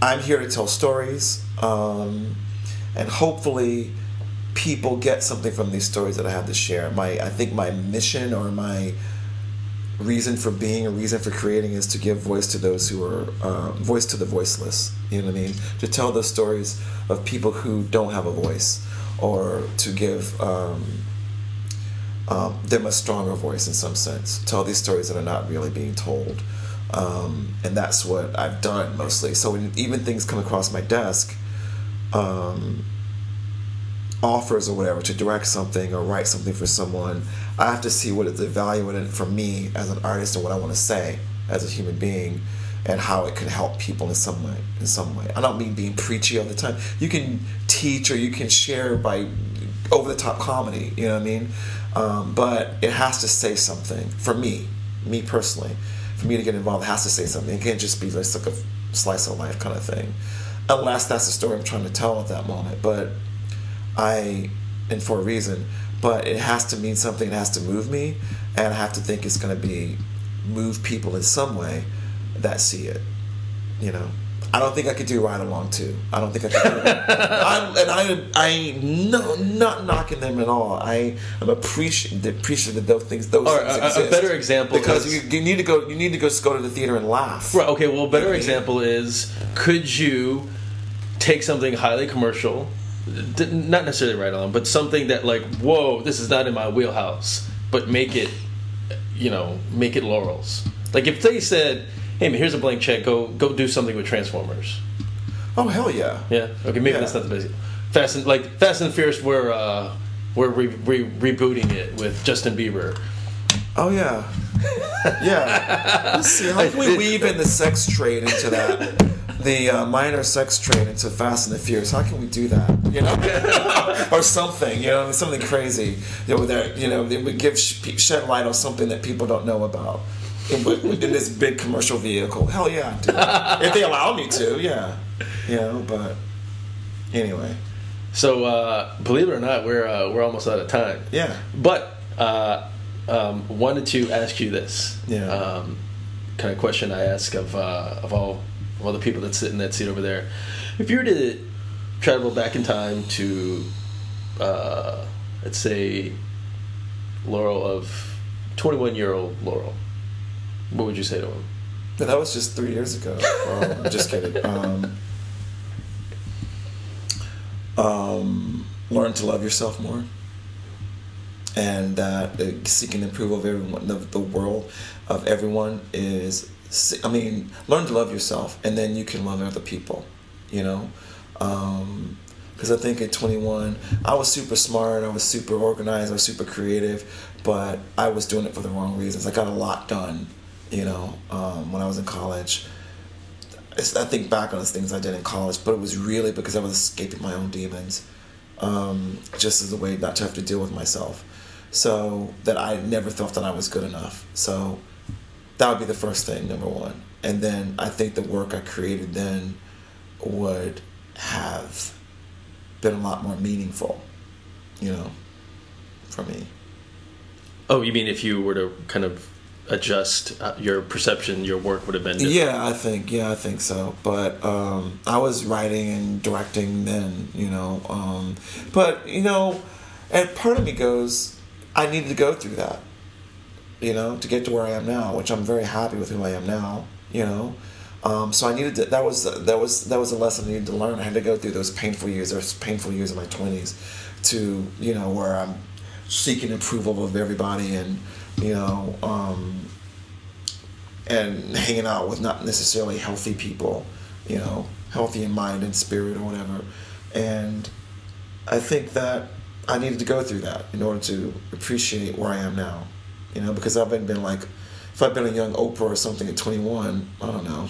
I'm here to tell stories, um, and hopefully, people get something from these stories that I have to share. My, I think my mission or my reason for being, a reason for creating, is to give voice to those who are uh, voice to the voiceless. You know what I mean? To tell the stories of people who don't have a voice, or to give. Um, um, them a stronger voice in some sense. Tell these stories that are not really being told. Um, and that's what I've done mostly. So when even things come across my desk, um, offers or whatever to direct something or write something for someone, I have to see what is the value in it for me as an artist and what I want to say as a human being and how it can help people in some way in some way. I don't mean being preachy all the time. You can teach or you can share by over the top comedy, you know what I mean? Um, but it has to say something for me, me personally. For me to get involved, it has to say something. It can't just be just like a slice of life kind of thing, unless that's the story I'm trying to tell at that moment. But I, and for a reason, but it has to mean something. It has to move me, and I have to think it's going to be move people in some way that see it. You know, I don't think I could do Ride Along 2. I don't think I could. Do. I'm, and I, I no, not knocking them at all. I am appreciative appreciative that those things, those Or things a- a better example because is- you, you need to go. You need to go, go to the theater and laugh. Right. Okay. Well, a better example is could you take something highly commercial, not necessarily right on, but something that like, whoa, this is not in my wheelhouse, but make it, you know, make it laurels. Like if they said, "Hey man, here's a blank check. Go go do something with Transformers." Oh hell yeah! Yeah. Okay. Maybe Yeah. that's not the best. Fast and like Fast and Furious, we're uh, we're re- re- rebooting it with Justin Bieber. Oh yeah, yeah. Let's see. How can we weave in the sex trade into that? The uh, minor sex trade into Fast and the Furious. How can we do that? You know, or something. You know, something crazy. You know, that you know, they would give sh- shed light on something that people don't know about. In, in this big commercial vehicle, hell yeah, it. if they allow me to, yeah, you know. But anyway, So uh, believe it or not, we're uh, we're almost out of time. yeah. But uh, um, wanted to ask you this. Yeah. Um, kind of question I ask of uh, of all all the people that sit in that seat over there. If you were to travel back in time to, uh, let's say, Laurel of twenty one year old Laurel, what would you say to him? That was just three years ago. Um, just kidding. Um, um, learn to love yourself more, and that uh, seeking the approval of everyone, the, the world of everyone is. I mean, learn to love yourself, and then you can love other people. You know, because I think at 21, I was super smart, I was super organized, I was super creative, but I was doing it for the wrong reasons. I got a lot done, you know, um, when I was in college. I think back on the things I did in college, but it was really because I was escaping my own demons, um, just as a way not to have to deal with myself. So that I never felt that I was good enough. So that would be the first thing, number one. And then I think the work I created then would have been a lot more meaningful, you know, for me. Oh, you mean if you were to kind of adjust uh, your perception, your work would have been different? Yeah, I think yeah, I think so. But um, I was writing and directing then, you know. Um, but you know, and part of me goes, I needed to go through that, you know, to get to where I am now, which I'm very happy with who I am now, you know. Um, so I needed to, that was that was that was a lesson I needed to learn. I had to go through those painful years, those painful years in my twenties, to you know where I'm seeking approval of everybody and you know um, and hanging out with not necessarily healthy people, you know, healthy in mind and spirit or whatever. And I think that I needed to go through that in order to appreciate where I am now. You know, because I've been, been like, if I'd been a young Oprah or something at 21, I don't know,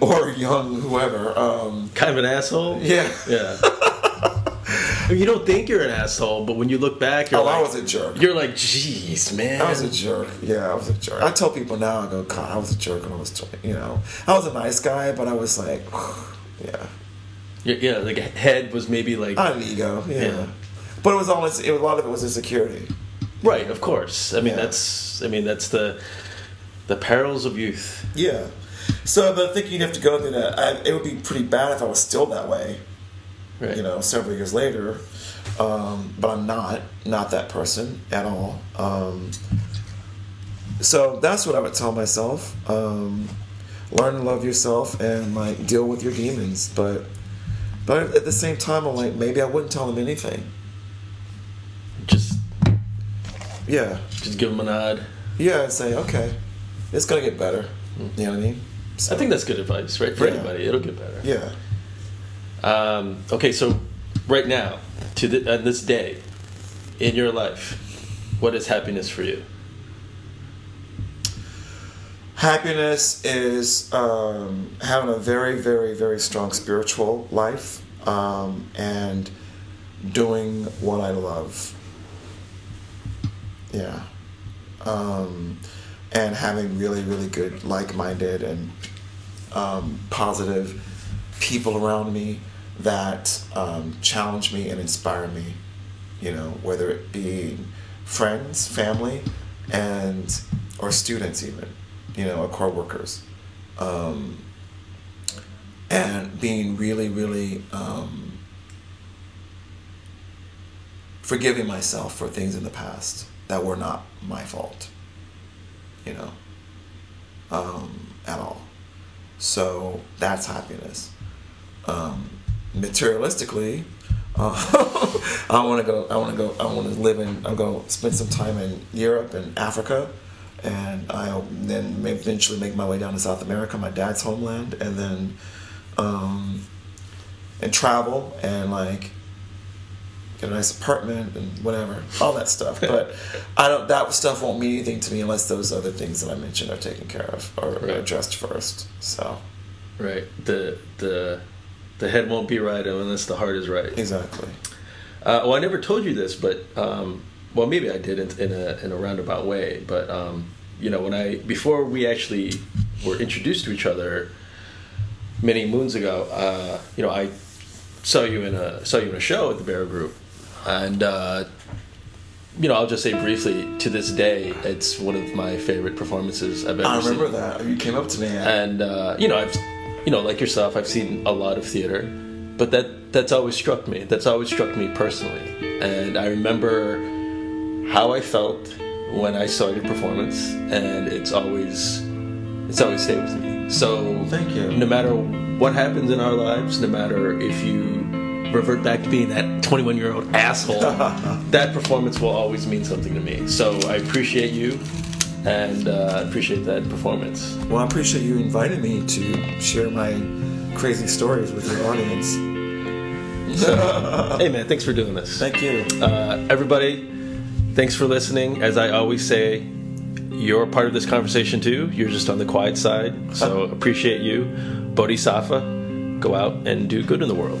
or young whoever. Um, kind of an asshole. yeah. Yeah. you don't think you're an asshole, but when you look back, you're Oh, like, I was a jerk. you're like, jeez, man. I was a jerk. Yeah, I was a jerk. I tell people now, I go, God, I was a jerk when I was 20. You know, I was a nice guy, but I was like, yeah. yeah, yeah, like head was maybe like I had an ego. Yeah. Yeah. But it was all, it, a lot of it was insecurity. Right. Of course. I mean, Yeah. that's. I mean, that's the the perils of youth. Yeah. So, but I think you'd have to go through that. I, it would be pretty bad if I was still that way, Right. you know, several years later. Um, but I'm not, not that person at all. Um, so that's what I would tell myself. Um, learn to love yourself and like deal with your demons. But, but at the same time, I'm like, maybe I wouldn't tell them anything. Just Yeah. just give them a nod. Yeah. And say, okay, it's going to get better. You know what I mean? So, I think that's good advice, right? For Yeah. anybody, it'll get better. yeah. Um, okay, so right now, to the, uh, this day, in your life, what is happiness for you? Happiness is um, having a very, very, very strong spiritual life um, and doing what I love. Yeah. Um, and having really, really good, like minded, and um, positive people around me that um, challenge me and inspire me. You know, whether it be friends, family, and or students even, you know, or co-workers, um, and being really, really um, forgiving myself for things in the past that were not my fault. You know, um, at all. So that's happiness. Um, materialistically, uh, I want to go. I want to go. I want to live in. I'm going to spend some time in Europe and Africa, and I'll then eventually make my way down to South America, my dad's homeland, and then, um, and travel and like get a nice apartment and whatever, all that stuff. But I don't. That stuff won't mean anything to me unless those other things that I mentioned are taken care of or Right. addressed first. So Right. The the the head won't be right unless the heart is right. exactly. Uh, well, I never told you this, but um, well, maybe I did in, in a in a roundabout way. But um, you know, when I before we actually were introduced to each other many moons ago, uh, you know, I saw you in a saw you in a show at the Barrow Group, and uh, you know, I'll just say briefly. To this day, it's one of my favorite performances I've ever I seen. remember that you came up to me. And, and uh, you know I've you know like yourself I've seen a lot of theater but that that's always struck me that's always struck me personally and I remember how I felt when I saw your performance and it's always it's always stayed with me so Thank you. no matter what happens in our lives no matter if you revert back to being that 21 year old asshole that performance will always mean something to me so I appreciate you and uh, appreciate that performance well, I appreciate you inviting me to share my crazy stories with your audience. hey man, thanks for doing this. Thank you. Uh, everybody, thanks for listening. As I always say, you're part of this conversation too. You're just on the quiet side, so appreciate you. Bodhisattva, go out and do good in the world.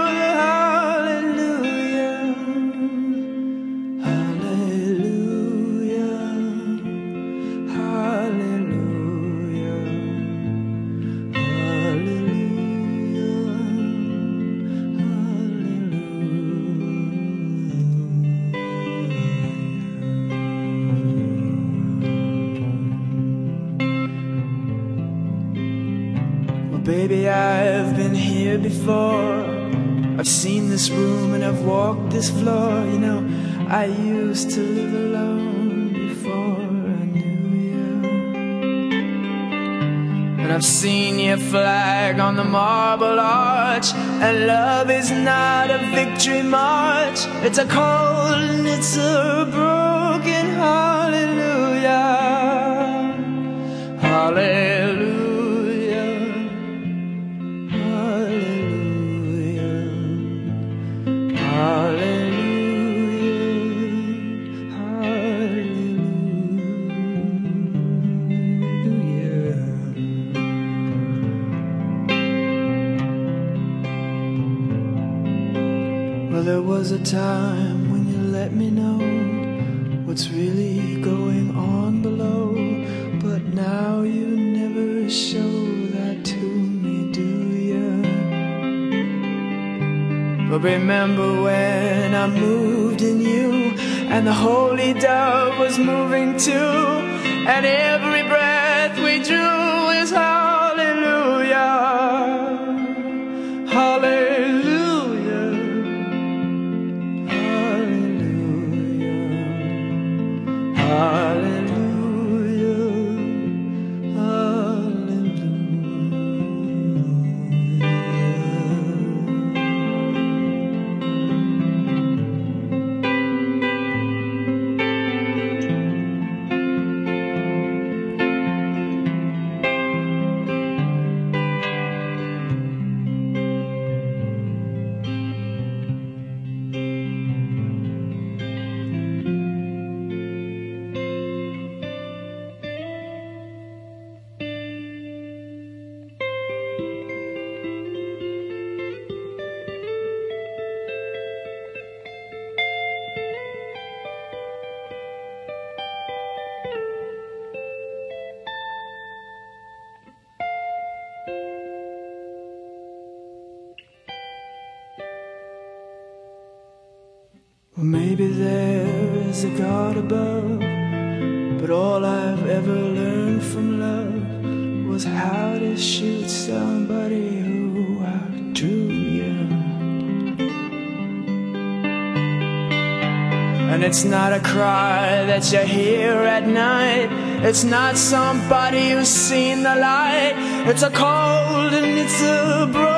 Used to live alone before I knew you. And I've seen your flag on the marble arch. And love is not a victory march, it's a cold and it's a broken time when you let me know what's really going on below, but now you never show that to me, do you? But remember when I moved in you, and the holy dove was moving too, and every above, but all I've ever learned from love was how to shoot somebody who outdrew you. And it's not a cry that you hear at night. It's not somebody who's seen the light. It's a cold and it's a broken